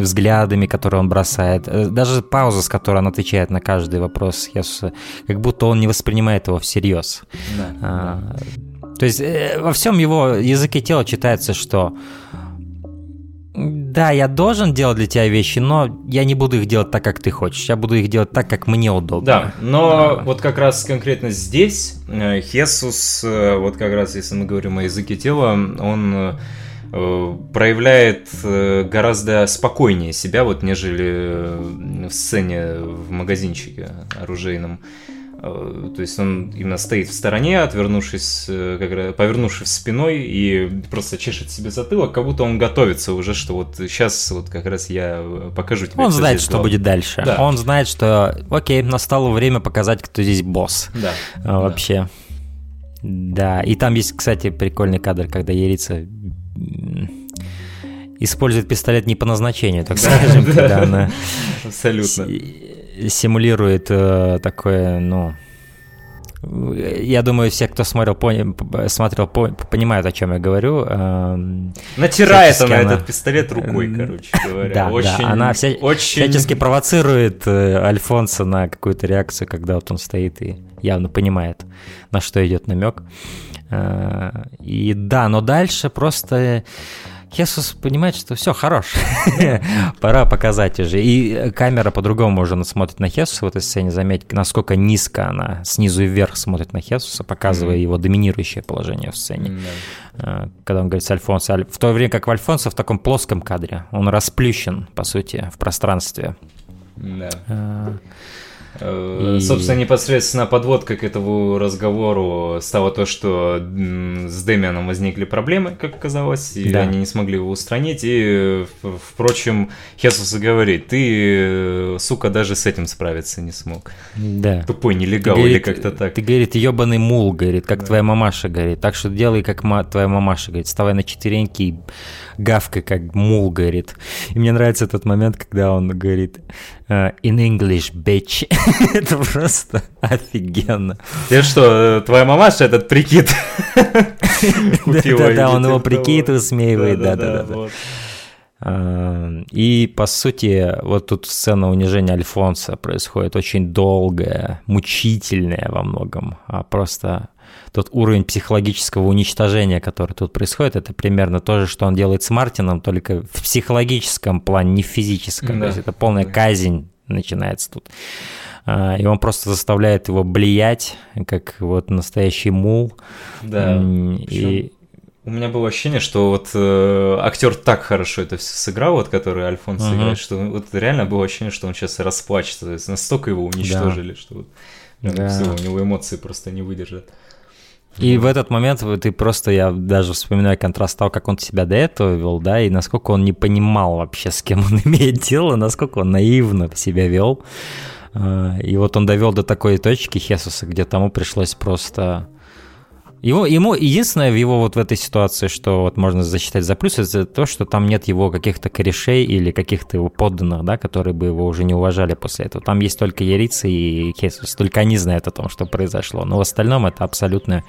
взглядами, которые он бросает. Э, даже пауза, с которой он отвечает на каждый вопрос Иисуса, как будто он не воспринимает его всерьез. Да, а, да. То есть во всем его языке тела читается, что да, я должен делать для тебя вещи, но я не буду их делать так, как ты хочешь. Я буду их делать так, как мне удобно. Да, но а. вот как раз конкретно здесь Хесус, э, вот как раз если мы говорим о языке тела, он э, проявляет э, гораздо спокойнее себя, вот нежели в сцене в магазинчике оружейном. Э, то есть он именно стоит в стороне, отвернувшись, э, как повернувшись спиной и просто чешет себе затылок, как будто он готовится уже, что вот сейчас вот как раз я покажу тебе. Он знает, что будет дальше. Да. Он знает, что окей, настало время показать, кто здесь босс. Да. Вообще. Да. да. И там есть, кстати, прикольный кадр, когда Ерица использует пистолет не по назначению, так скажем, когда она абсолютно симулирует э, такое, ну, я думаю, все, кто смотрел, пони, смотрел по, понимают, о чем я говорю. Эм, Натирает она, она этот пистолет рукой, короче говоря. Да, очень, да. Она вся, очень... всячески провоцирует э, Альфонса на какую-то реакцию, когда вот он стоит и явно понимает, на что идет намек. Э, и да, но дальше просто Хесус понимает, что все, хорош, пора показать уже. И камера по-другому уже смотрит на Хесуса в этой сцене, заметь, насколько низко она снизу вверх смотрит на Хесуса, показывая его доминирующее положение в сцене. Э, когда он говорит с Альфонсо, в то время как в Альфонсо в таком плоском кадре, он расплющен, по сути, в пространстве. Да. Э, Э, и... Собственно, непосредственно подводкой к этому разговору стало то, что с Дэмианом возникли проблемы, как оказалось, и да. они не смогли его устранить. И, впрочем, Хесус и говорит, ты, сука, даже с этим справиться не смог. Да. Тупой нелегал или как-то так. Ты, говорит, ебаный мул, говорит, как да. твоя мамаша, говорит. Так что делай, как ма- твоя мамаша, говорит. Вставай на четвереньки и гавкой, как мул, говорит. И мне нравится этот момент, когда он говорит uh, in English, bitch. Это просто офигенно. Ты что, твоя мамаша этот прикид Да-да, он его прикид высмеивает, да-да-да. А, и, по сути, вот тут сцена унижения Альфонса происходит очень долгая, мучительная во многом, а просто тот уровень психологического уничтожения, который тут происходит, это примерно то же, что он делает с Мартином, только в психологическом плане, не в физическом. Да. То есть это полная казнь начинается тут. А, и он просто заставляет его блиять, как вот настоящий мул. Да. И... У меня было ощущение, что вот э, актер так хорошо это все сыграл, вот который Альфонс uh-huh. играет, что вот реально было ощущение, что он сейчас расплачется. То есть настолько его уничтожили, да. что вот, да. все, у него эмоции просто не выдержат. И в этот момент ты просто, я даже вспоминаю контраст того, как он себя до этого вел, да, и насколько он не понимал вообще, с кем он имеет дело, насколько он наивно себя вел. И вот он довел до такой точки Хесуса, где тому пришлось просто его, ему единственное в его вот в этой ситуации, что вот можно засчитать за плюс, это то, что там нет его каких-то корешей или каких-то его подданных, да, которые бы его уже не уважали после этого. Там есть только Ярица и Хесус, только они знают о том, что произошло. Но в остальном это абсолютно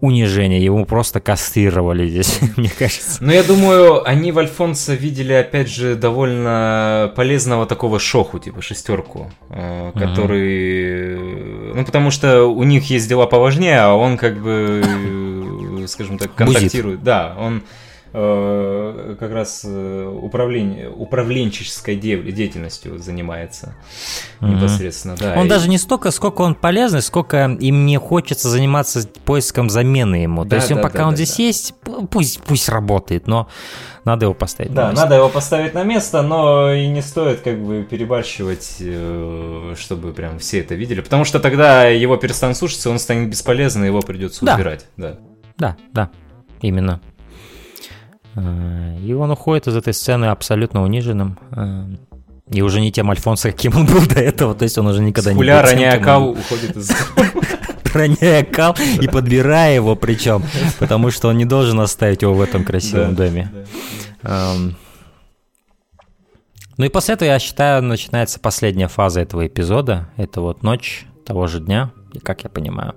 унижение, его просто кастрировали здесь, мне кажется. Ну, я думаю, они в Альфонсо видели, опять же, довольно полезного такого шоху, типа шестерку, э, который... Ну, потому что у них есть дела поважнее, а он как бы, э, скажем так, контактирует. Да, он Э, как раз э, управление, управленческой деятельностью занимается mm-hmm. непосредственно. Да, он и... даже не столько, сколько он полезный, сколько им не хочется заниматься поиском замены ему. Да, То есть да, он, пока да, он да, здесь да. есть, пусть, пусть работает, но надо его поставить да, на место. надо его поставить на место, но и не стоит как бы перебарщивать, э, чтобы прям все это видели, потому что тогда его перестанут слушаться, он станет бесполезным, его придется да. убирать. Да, да, да, именно. Э, и он уходит из этой сцены абсолютно униженным. Э, и уже не тем Альфонсо, каким он был до этого, то есть он уже никогда не был роняя кал, уходит из... роняя кал и подбирая его причем, потому что он не должен оставить его в этом красивом доме. Эм. Ну и после этого, я считаю, начинается последняя фаза этого эпизода. Это вот ночь того же дня, как я понимаю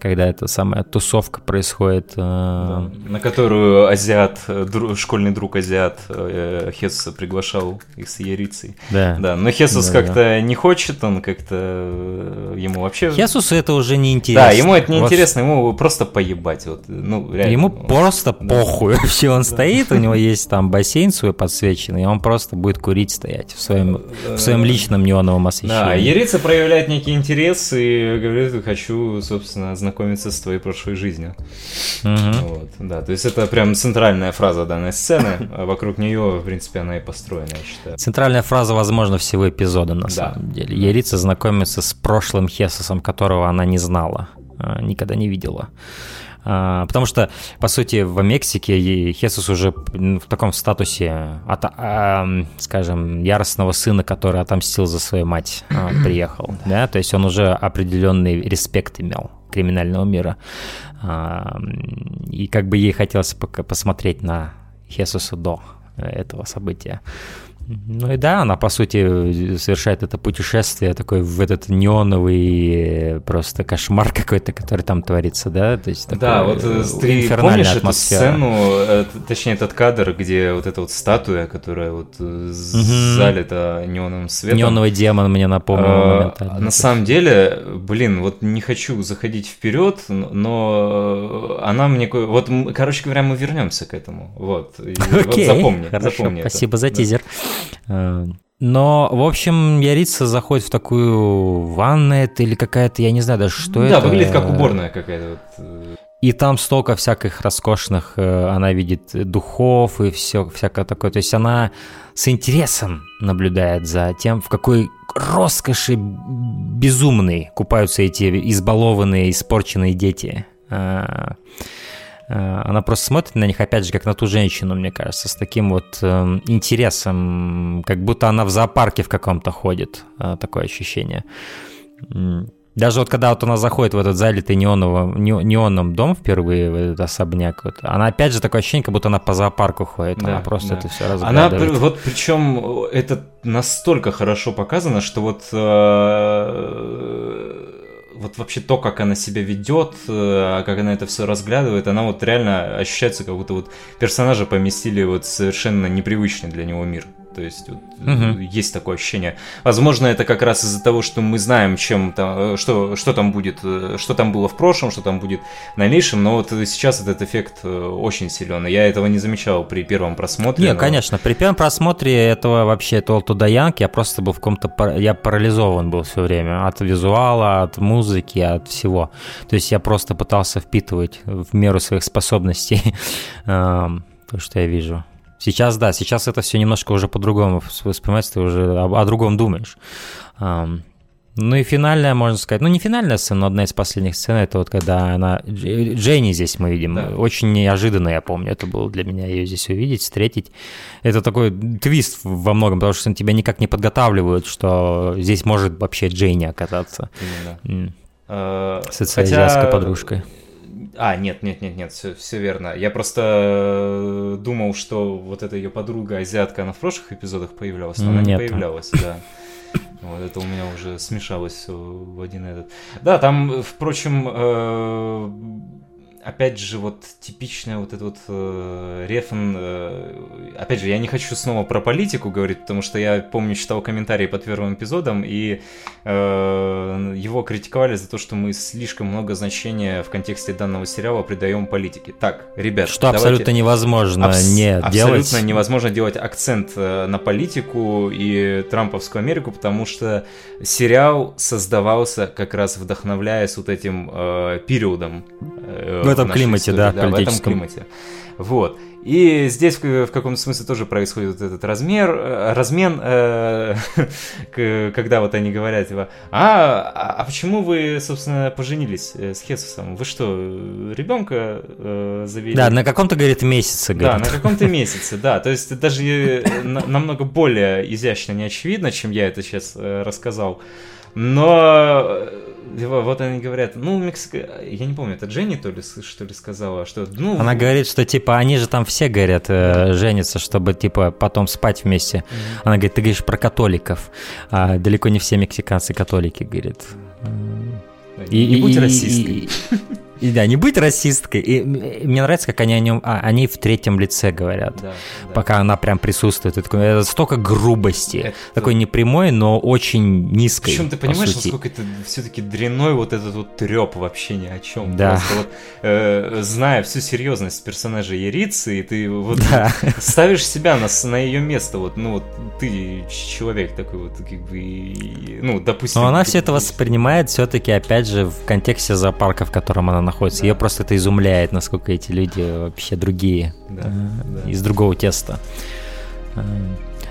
когда эта самая тусовка происходит. Э... Да, на которую азиат, дру, школьный друг азиат э, Хесуса приглашал их с Ярицей. Да. Да, но Хесус да, как-то да. не хочет, он как-то э, ему вообще... Хесусу это уже не интересно. Да, ему это не вот... интересно, ему просто поебать. Вот, ну, реально. Ему просто да. похуй. Вообще он стоит, у него есть там бассейн свой подсвеченный, и он просто будет курить стоять в своем, в своем личном неоновом освещении. Да, Ярица проявляет некий интерес и говорит, хочу, собственно, знакомиться с твоей прошлой жизнью. Угу. Вот, да, то есть это прям центральная фраза данной сцены, а вокруг нее, в принципе, она и построена, я считаю. Центральная фраза, возможно, всего эпизода, на да. самом деле. Ярица знакомится с прошлым Хесосом, которого она не знала, а, никогда не видела. А, потому что, по сути, в Мексике Хесус уже в таком статусе, от, а, скажем, яростного сына, который отомстил за свою мать, приехал. Да? То есть он уже определенный респект имел криминального мира. И как бы ей хотелось посмотреть на Хесуса до этого события. Ну и да, она, по сути, совершает это путешествие такой в этот неоновый просто кошмар какой-то, который там творится, да? То есть да, вот э, ты помнишь атмосфера. эту сцену, э, точнее этот кадр, где вот эта вот статуя, которая вот угу. залита неоновым светом. Неоновый демон мне напомнил а. На самом деле, блин, вот не хочу заходить вперед, но она мне... Вот, короче говоря, мы вернемся к этому. Вот. Окей, вот запомни, хорошо, запомни спасибо это. за тизер. Да. Э, но, в общем, Ярица заходит в такую ваннет или какая-то, я не знаю даже, что да, это. Да, выглядит как уборная какая-то. Вот. Э. И там столько всяких роскошных, э, она видит духов и все всякое такое. То есть она с интересом наблюдает за тем, в какой роскоши безумной купаются эти избалованные, испорченные дети. Э, она просто смотрит на них, опять же, как на ту женщину, мне кажется, с таким вот э, интересом, как будто она в зоопарке в каком-то ходит, э, такое ощущение. Даже вот когда вот она заходит в этот залитый неоново, не, неоном дом впервые, в этот особняк, вот, она опять же такое ощущение, как будто она по зоопарку ходит, да, она просто да. это все разглядывает. Она, вот причем это настолько хорошо показано, что вот э, вот вообще то, как она себя ведет, э, как она это все разглядывает, она вот реально ощущается, как будто вот персонажа поместили вот совершенно непривычный для него мир. То есть вот, угу. есть такое ощущение. Возможно, это как раз из-за того, что мы знаем, чем там, э, что, что там будет, э, что там было в прошлом, что там будет в дальнейшем, но вот сейчас этот эффект очень силен. Я этого не замечал при первом просмотре. Нет, но... конечно, при первом просмотре этого вообще это туда Янг, я просто был в каком-то, я парализован был все время от визуала, от музыки, от всего. То есть я просто пытался впитывать в меру своих способностей эм, то, что я вижу. Сейчас, да, сейчас это все немножко уже по-другому воспринимается, ты уже о, о другом думаешь. Ну и финальная, можно сказать, ну не финальная сцена, но одна из последних сцен, это вот когда она, Дженни здесь мы видим, да. очень неожиданно, я помню, это было для меня ее здесь увидеть, встретить. Это такой твист во многом, потому что тебя никак не подготавливают, что здесь может вообще Дженни оказаться. Именно. С этой азиатской подружкой. А, нет, нет, нет, нет, все, все верно. Я просто э, думал, что вот эта ее подруга азиатка, она в прошлых эпизодах появлялась, но она нет. не появлялась, да. Вот это у меня уже смешалось в один этот. Да, там, впрочем, э, опять же, вот типичная вот эта вот э, Рефен, э, опять же, я не хочу снова про политику говорить, потому что я помню, читал комментарии под первым эпизодом, и э, его критиковали за то, что мы слишком много значения в контексте данного сериала придаем политике. Так, ребят, что давайте... абсолютно невозможно абс- не абсолютно делать. Абсолютно невозможно делать акцент э, на политику и Трамповскую Америку, потому что сериал создавался как раз вдохновляясь вот этим э, периодом. Э, этом климате, истории, да, да, в этом климате. Вот. И здесь в, в каком-то смысле тоже происходит вот этот размер, э, размен, э, когда вот они говорят, типа, а, а, а почему вы, собственно, поженились э, с Хесусом? Вы что, ребенка э, завели? Да, на каком-то, говорит, месяце. Говорит. Да, на каком-то месяце, да. То есть даже намного более изящно, не очевидно, чем я это сейчас рассказал. Но вот они говорят, ну, Мексика, я не помню, это Дженни то ли, что ли сказала, что, ну... Она говорит, что, типа, они же там все, говорят, э, женятся, чтобы, типа, потом спать вместе. Mm-hmm. Она говорит, ты говоришь про католиков, а далеко не все мексиканцы католики, говорит. И, не будь расисткой. И, да, не быть расисткой. И мне нравится, как они о нем, а, они в третьем лице говорят, да, да. пока она прям присутствует. Это, это столько грубости, это... такой непрямой, но очень низкой. Причем ты понимаешь, по насколько это все-таки дрянной вот этот вот треп вообще ни о чем. Да. Просто вот, э, зная всю серьезность персонажа Ярицы, и ты вот да. ставишь себя на, на ее место, вот, ну вот ты человек такой вот, как бы, ну, допустим. Но она все это воспринимает все-таки, опять же, в контексте зоопарка, в котором она находится. Да. Ее просто это изумляет, насколько эти люди вообще другие, да, да. из другого теста. Э,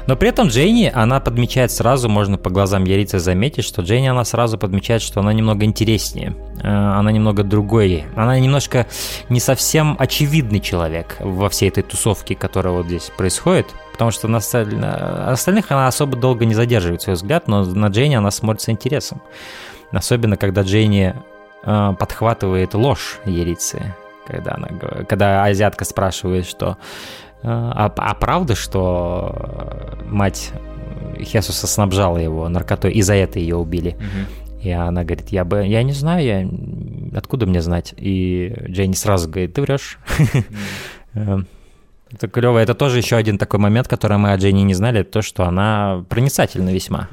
но при этом Дженни, она подмечает сразу, можно по глазам Ярицы заметить, что Дженни, она сразу подмечает, что она немного интереснее, э, она немного другой, она немножко не совсем очевидный человек во всей этой тусовке, которая вот здесь происходит, потому что на остальных она особо долго не задерживает свой взгляд, но на Дженни она смотрит с интересом. Особенно, когда Дженни э, подхватывает ложь Ярицы, когда, она, когда азиатка спрашивает, что а, а правда, что мать Хесуса снабжала его наркотой, и за это ее убили? И она говорит, я бы, я не знаю, я откуда мне знать? И Дженни сразу говорит, ты врешь. Это клево. Это тоже еще один такой момент, который мы о Дженни не знали, то, что она проницательна весьма.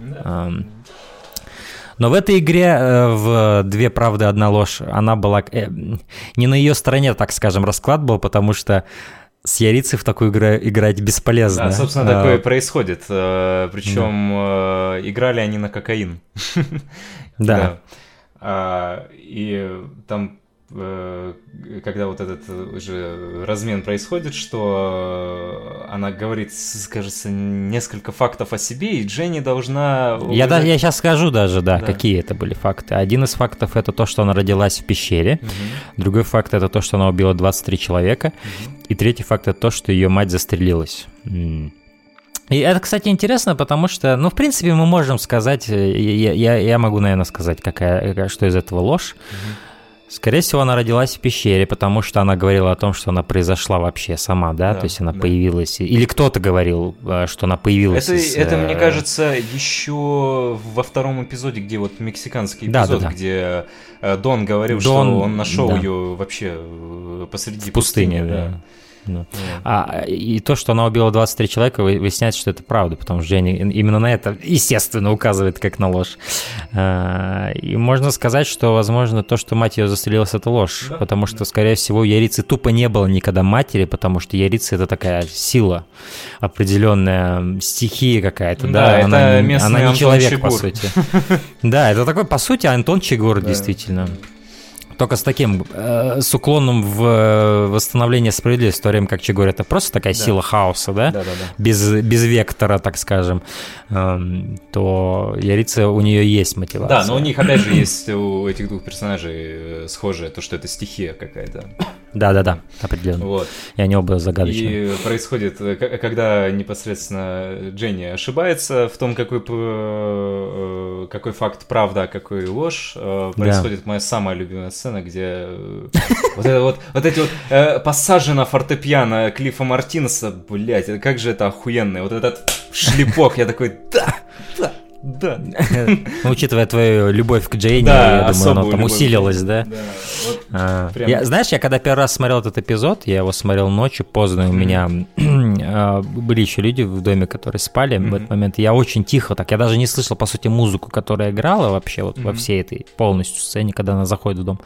Но в этой игре э, в «Две правды, одна ложь» она была... Э, не на ее стороне, так скажем, расклад был, потому что с Ярицей в такую игру играть бесполезно. Да, собственно, а, такое происходит. Э, Причем да. Э, играли они на кокаин. Да. А, и там когда вот этот уже размен происходит, что она говорит, кажется, несколько фактов о себе, и Дженни должна... Я, да, я сейчас скажу даже, да, да, какие это были факты. Один из фактов это то, что она родилась в пещере, угу. другой факт это то, что она убила 23 человека, угу. и третий факт это то, что ее мать застрелилась. И это, кстати, интересно, потому что, ну, в принципе, мы можем сказать, э, я, я, я могу, наверное, сказать, какая, что из этого ложь. Угу. Скорее всего, она родилась в пещере, потому что она говорила о том, что она произошла вообще сама, да, да то есть она да. появилась, или кто-то говорил, э, что она появилась. Это, из, это мне э, кажется, еще во втором эпизоде, где вот мексиканский эпизод, да, да, да. где э, Дон говорил, Дон, что он нашел да. ее вообще посреди в пустыни, пустыни да. да. Ну. А, и то, что она убила 23 человека, выясняется, что это правда, потому что Женя именно на это, естественно, указывает как на ложь. А, и можно сказать, что, возможно, то, что мать ее застрелилась, это ложь, да? потому что, скорее всего, Ярицы тупо не было никогда матери, потому что Ярица — это такая сила определенная, стихия какая-то, да, да она, она не человек, Чигур. по сути. Да, это такой, по сути, Антон Чигур, действительно только с таким, э, с уклоном в э, восстановление справедливости, в то время как Чигор это просто такая да. сила хаоса, да? Да, да, да. Без, без вектора, так скажем, э, то Ярица у нее есть мотивация. Да, но у них опять же есть у этих двух персонажей э, схожее, то, что это стихия какая-то. Да, да, да, определенно. Вот. И они оба загадочные. И происходит, э, когда непосредственно Дженни ошибается в том, какой, э, какой факт правда, а какой ложь, происходит да. моя самая любимая сцена где э, вот это вот, вот эти вот э, пассажи на фортепиано Клиффа Мартинеса, блядь, как же это охуенно, вот этот шлепок, я такой, да, да, да. Ну, учитывая твою любовь к Джейни, да, я думаю, она там усилилась, да? Да. Вот а, прям... я, знаешь, я когда первый раз смотрел этот эпизод, я его смотрел ночью, поздно, у меня а, были еще люди в доме, которые спали в этот момент, я очень тихо так, я даже не слышал, по сути, музыку, которая играла вообще вот во всей этой полностью сцене, когда она заходит в дом.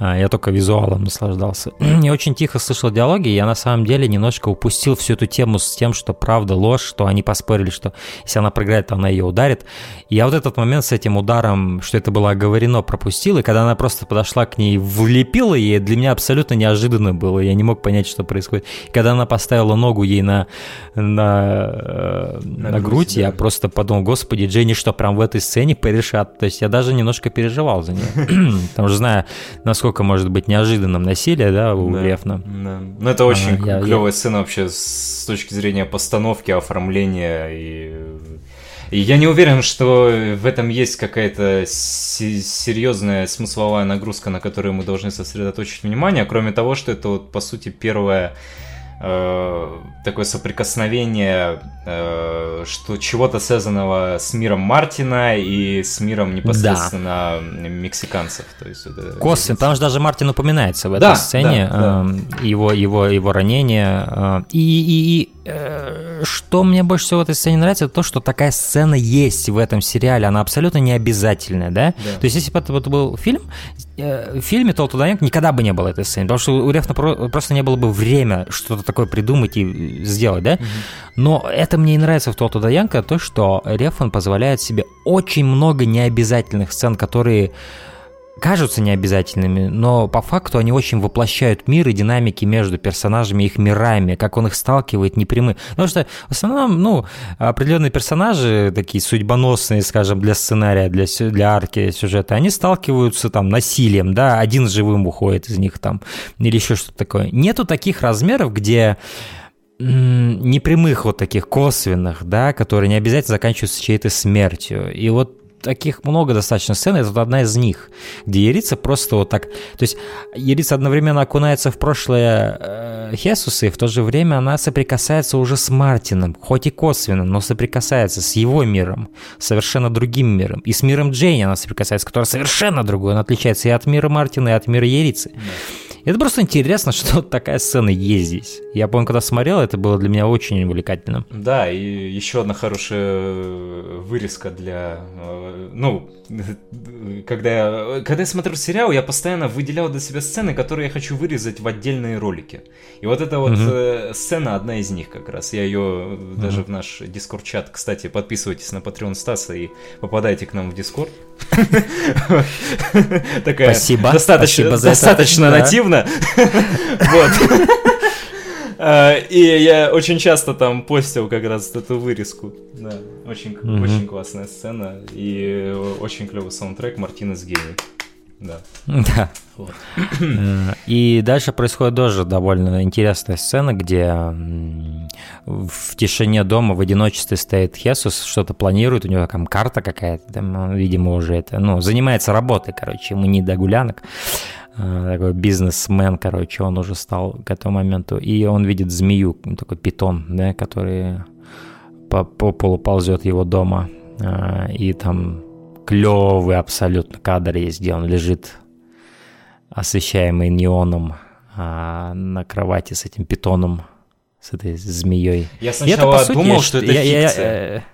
А, я только визуалом наслаждался. Я очень тихо слышал диалоги, и я на самом деле немножко упустил всю эту тему с тем, что правда ложь, что они поспорили, что если она проиграет, то она ее ударит. И я вот этот момент с этим ударом, что это было оговорено, пропустил, и когда она просто подошла к ней, влепила ей, для меня абсолютно неожиданно было, я не мог понять, что происходит. И когда она поставила ногу ей на, на, э, на, на грудь, да. я просто подумал, господи, Дженни что, прям в этой сцене порешат? То есть я даже немножко переживал за нее, потому что знаю, насколько насколько может быть неожиданным насилие, да, у да, Левна. Да. Ну, это очень а, клевая я... сцена вообще с точки зрения постановки, оформления и... И я не уверен, что в этом есть какая-то серьезная смысловая нагрузка, на которую мы должны сосредоточить внимание, кроме того, что это вот, по сути, первая э, такое соприкосновение э, что чего-то связанного с миром Мартина и с миром непосредственно да. мексиканцев. То есть, это, Косвенно, там же даже Мартин упоминается в этой да, сцене, да, да. Э, его, его, его ранение. Э, и, и, и что мне больше всего в этой сцене нравится, это то, что такая сцена есть в этом сериале, она абсолютно не обязательная, да? да. То есть если бы это был фильм, э, в фильме «Толту Данек» никогда бы не было этой сцены, потому что у Рефна просто не было бы время что-то такое придумать и сделать, да? Угу. Но это мне и нравится в «Толту Даянка», то, что Рефан позволяет себе очень много необязательных сцен, которые кажутся необязательными, но по факту они очень воплощают мир и динамики между персонажами их мирами, как он их сталкивает непрямые. Потому что в основном, ну, определенные персонажи, такие судьбоносные, скажем, для сценария, для, для арки сюжета, они сталкиваются там насилием, да, один живым уходит из них там, или еще что-то такое. Нету таких размеров, где непрямых вот таких косвенных, да, которые не обязательно заканчиваются чьей-то смертью. И вот таких много достаточно сцен, это вот одна из них, где Ерица просто вот так... То есть Ерица одновременно окунается в прошлое э, Хесуса, и в то же время она соприкасается уже с Мартином, хоть и косвенно, но соприкасается с его миром, совершенно другим миром. И с миром Джейни она соприкасается, который совершенно другой. Он отличается и от мира Мартина, и от мира Ерицы. Да. Это просто интересно, что такая сцена есть здесь. Я помню, когда смотрел, это было для меня очень увлекательно. Да, и еще одна хорошая вырезка для... Э, ну, когда я, когда я смотрю сериал, я постоянно выделял для себя сцены, которые я хочу вырезать в отдельные ролики. И вот эта вот угу. сцена одна из них как раз. Я ее угу. даже в наш дискорд-чат, кстати, подписывайтесь на Patreon Стаса и попадайте к нам в дискорд. Такая Спасибо. Достаточно, достаточно нативно. Вот. А, и я очень часто там постил как раз эту вырезку. Да, очень, очень классная сцена и очень клевый саундтрек Мартинес гений. Да. Да. Вот. Э, и дальше происходит тоже довольно интересная сцена, где в тишине дома в одиночестве стоит Хесус, что-то планирует, у него там карта какая-то, там, видимо, уже это, ну, занимается работой, короче, ему не до гулянок. Э, такой бизнесмен, короче, он уже стал к этому моменту. И он видит змею, такой питон, да, который по, по полу ползет его дома. Э, и там клевый абсолютно кадр есть, где он лежит, освещаемый неоном э, на кровати с этим питоном, с этой змеей. Я сначала это, сути, думал, что это я, фикция. Я,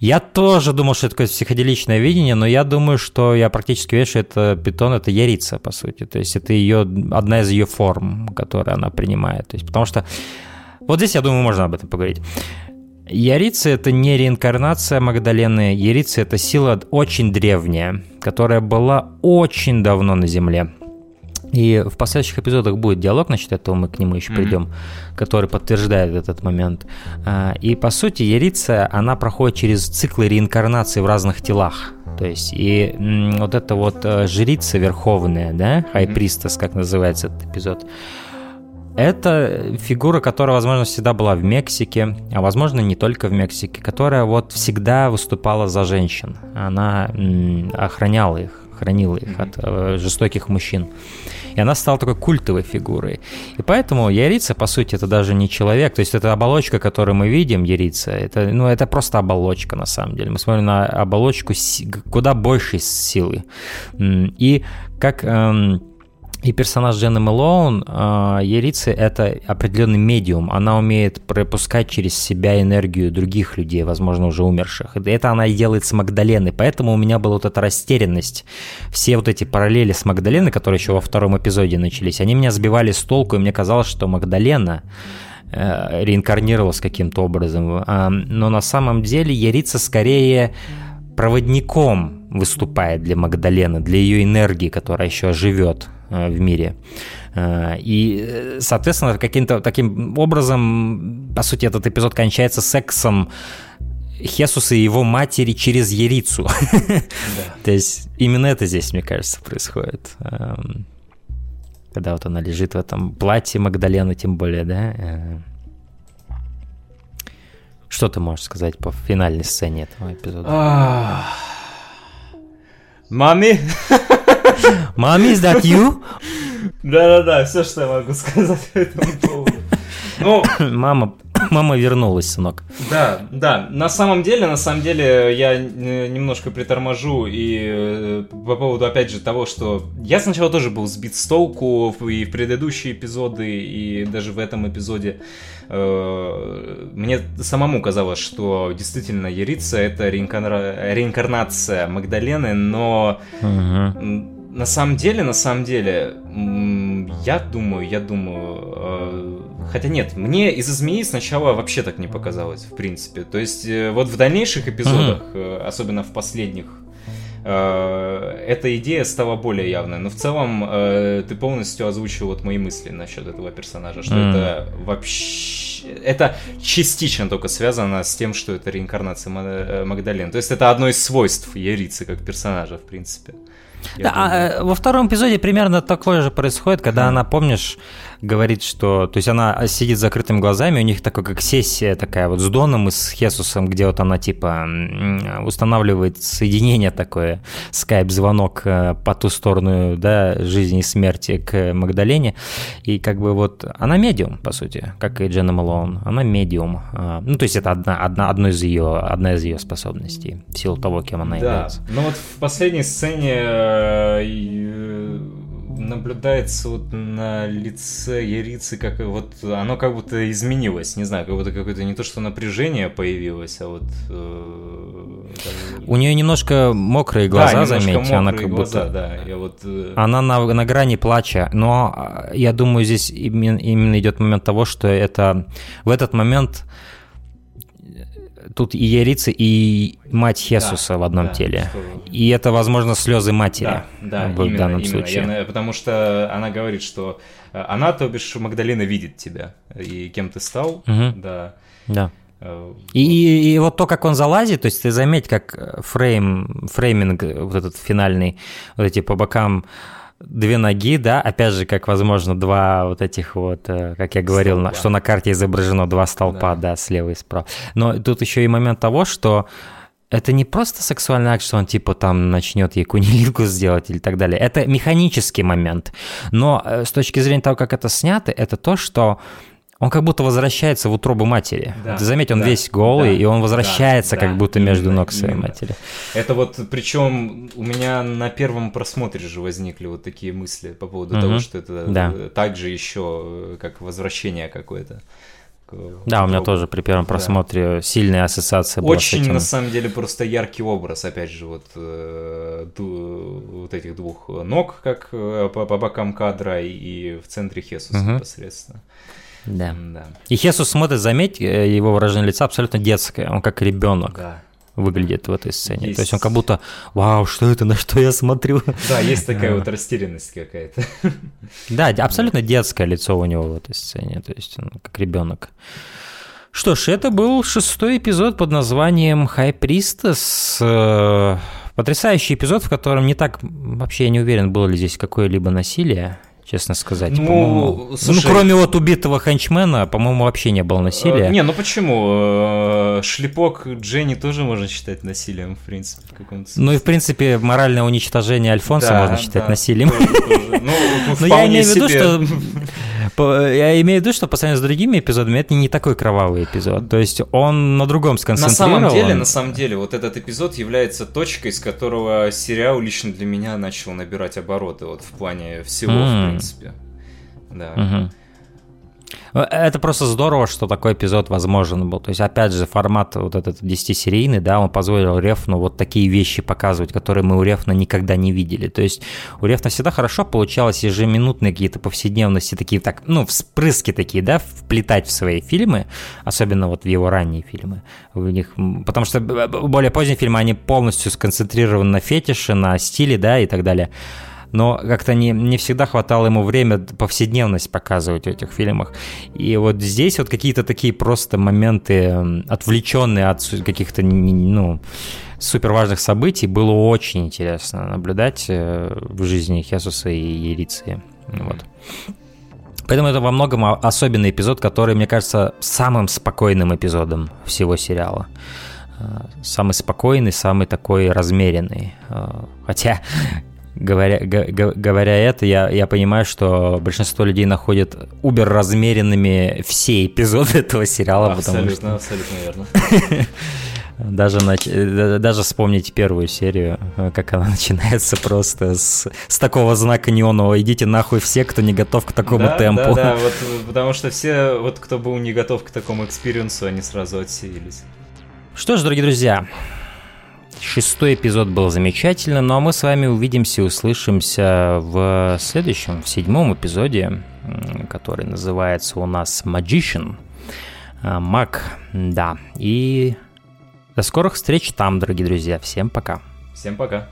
я тоже думал, что это такое психоделичное видение, но я думаю, что я практически уверен, что это питон, это ярица, по сути. То есть это ее, одна из ее форм, которую она принимает. То есть, потому что вот здесь, я думаю, можно об этом поговорить. Ярица — это не реинкарнация Магдалены. Ярица — это сила очень древняя, которая была очень давно на Земле. И в последующих эпизодах будет диалог насчет этого, мы к нему еще mm-hmm. придем, который подтверждает этот момент. А, и по сути, Ярица, она проходит через циклы реинкарнации в разных телах. То есть, и вот эта вот э, жрица верховная, да, хайпристас, как называется этот эпизод, это фигура, которая, возможно, всегда была в Мексике, а возможно, не только в Мексике, которая вот всегда выступала за женщин. Она охраняла их, хранила их от э, жестоких мужчин. И она стала такой культовой фигурой. И поэтому Ярица, по сути, это даже не человек. То есть это оболочка, которую мы видим, Ярица, это, ну, это просто оболочка на самом деле. Мы смотрим на оболочку куда большей силы. И как эм, и персонаж Дженны Мэлоун, э, Ерицы, это определенный медиум. Она умеет пропускать через себя энергию других людей, возможно, уже умерших. Это она и делает с Магдаленой. Поэтому у меня была вот эта растерянность. Все вот эти параллели с Магдаленой, которые еще во втором эпизоде начались, они меня сбивали с толку, и мне казалось, что Магдалена э, реинкарнировалась каким-то образом. Э, но на самом деле Ярица скорее проводником выступает для Магдалены, для ее энергии, которая еще живет в мире. Э, и, соответственно, каким-то таким образом, по сути, этот эпизод кончается сексом Хесуса и его матери через Ерицу. Да. То есть именно это здесь, мне кажется, происходит. Эм, когда вот она лежит в этом платье Магдалены, тем более, да? Э. Что ты можешь сказать по финальной сцене этого эпизода? Мами! Mommy, is that you? Да-да-да, все, что я могу сказать по этому поводу. Ну, мама, мама вернулась, сынок. Да, да. На самом деле, на самом деле, я немножко приторможу и э, по поводу, опять же, того, что я сначала тоже был сбит с толку и в предыдущие эпизоды, и даже в этом эпизоде. Э, мне самому казалось, что действительно Ярица это реинкарна... реинкарнация Магдалены, но угу. На самом деле, на самом деле, я думаю, я думаю, э, хотя нет, мне из-за змеи сначала вообще так не показалось, в принципе. То есть э, вот в дальнейших эпизодах, угу. особенно в последних эта идея стала более явной. Но в целом ты полностью озвучил вот мои мысли насчет этого персонажа, что это вообще это частично только связано с тем, что это реинкарнация Магдалины. То есть это одно из свойств Ярицы как персонажа, в принципе. Да, а, э, во втором эпизоде примерно такое же происходит, когда mm. она, помнишь, говорит, что... То есть она сидит с закрытыми глазами, у них такая как сессия такая вот с Доном и с Хесусом, где вот она типа устанавливает соединение такое, скайп-звонок э, по ту сторону да, жизни и смерти к Магдалене. И как бы вот она медиум, по сути, как и Дженна Малоун. Она медиум. А, ну, то есть это одна, одна, одно из ее, одна из ее способностей, в силу того, кем она да. является. Ну вот в последней сцене э, наблюдается вот на лице Ярицы, как вот оно как будто изменилось, не знаю, как будто какое-то не то, что напряжение появилось, а вот... Э, У нее немножко мокрые глаза, да, заметьте, она как глаза, будто... да, я вот... Э... Она на, на грани плача, но а, я думаю, здесь именно, именно идет момент того, что это в этот момент тут и Ярица, и мать Хесуса да, в одном да, теле. Что... И это, возможно, слезы матери да, да, в именно, данном именно. случае. Я, потому что она говорит, что э, она, то бишь, Магдалина видит тебя, и кем ты стал, угу. да. Да. Э, и, и, и вот то, как он залазит, то есть ты заметь, как фрейм, фрейминг вот этот финальный, вот эти по бокам две ноги, да, опять же, как, возможно, два вот этих вот, э, как я говорил, на, что на карте изображено два столпа, да. да, слева и справа. Но тут еще и момент того, что это не просто сексуальный акт, что он типа там начнет ей кунилинку сделать или так далее. Это механический момент. Но э, с точки зрения того, как это снято, это то, что он как будто возвращается в утробу матери. Да, Ты заметь, он да, весь голый, да, и он возвращается да, как будто именно, между ног своей именно. матери. Это вот, причем у меня на первом просмотре же возникли вот такие мысли по поводу угу. того, что это да. также еще э, как возвращение какое-то. Да, у меня тоже при первом просмотре да. сильная ассоциация была Очень, с этим. на самом деле, просто яркий образ, опять же, вот, э, вот этих двух ног, как э, по, по бокам кадра, и в центре Хесуса угу. непосредственно. Да. да. И Хесус смотрит, заметь, э, его выражение лица абсолютно детское, он как ребенок. Да выглядит в этой сцене. Есть. То есть он как будто, вау, что это, на что я смотрю? Да, есть такая вот растерянность какая-то. Да, абсолютно детское лицо у него в этой сцене, то есть он как ребенок. Что ж, это был шестой эпизод под названием High Priestess. Э, потрясающий эпизод, в котором не так, вообще я не уверен, было ли здесь какое-либо насилие честно сказать. Ну, слушай, ну, кроме вот убитого хенчмена, по-моему, вообще не было насилия. Э, не, ну почему? Э, шлепок Дженни тоже можно считать насилием, в принципе, в каком-то смысле. Ну и, в принципе, моральное уничтожение Альфонса да, можно считать да, насилием. Ну, Но я имею в виду, что я имею в виду, что по сравнению с другими эпизодами это не такой кровавый эпизод. То есть он на другом сконцентрирован. На самом деле, на самом деле, вот этот эпизод является точкой, с которого сериал лично для меня начал набирать обороты вот в плане всего, в принципе. Да. Это просто здорово, что такой эпизод возможен был. То есть, опять же, формат вот этот 10-серийный, да, он позволил Рефну вот такие вещи показывать, которые мы у Рефна никогда не видели. То есть, у Рефна всегда хорошо получалось ежеминутные какие-то повседневности, такие, так, ну, вспрыски такие, да, вплетать в свои фильмы, особенно вот в его ранние фильмы. В них, потому что более поздние фильмы, они полностью сконцентрированы на фетише, на стиле, да, и так далее но как-то не, не всегда хватало ему время повседневность показывать в этих фильмах. И вот здесь вот какие-то такие просто моменты, отвлеченные от каких-то, ну, супер важных событий, было очень интересно наблюдать э, в жизни Хесуса и Ериции. Вот. Поэтому это во многом особенный эпизод, который, мне кажется, самым спокойным эпизодом всего сериала. Э, самый спокойный, самый такой размеренный. Э, хотя говоря, говоря это, я, я понимаю, что большинство людей находят убер размеренными все эпизоды этого сериала. Абсолютно, потому что... абсолютно верно. Даже, нач... Даже вспомнить первую серию, э, как она начинается просто с, с такого знака неонового «Идите нахуй все, кто не готов к такому да, темпу». Да, да, вот, потому что все, вот кто был не готов к такому экспириенсу, они сразу отсеялись. Что ж, дорогие друзья, Шестой эпизод был замечательным, ну а мы с вами увидимся и услышимся в следующем, в седьмом эпизоде, который называется у нас Magician. А, Маг, да. И до скорых встреч там, дорогие друзья. Всем пока. Всем пока.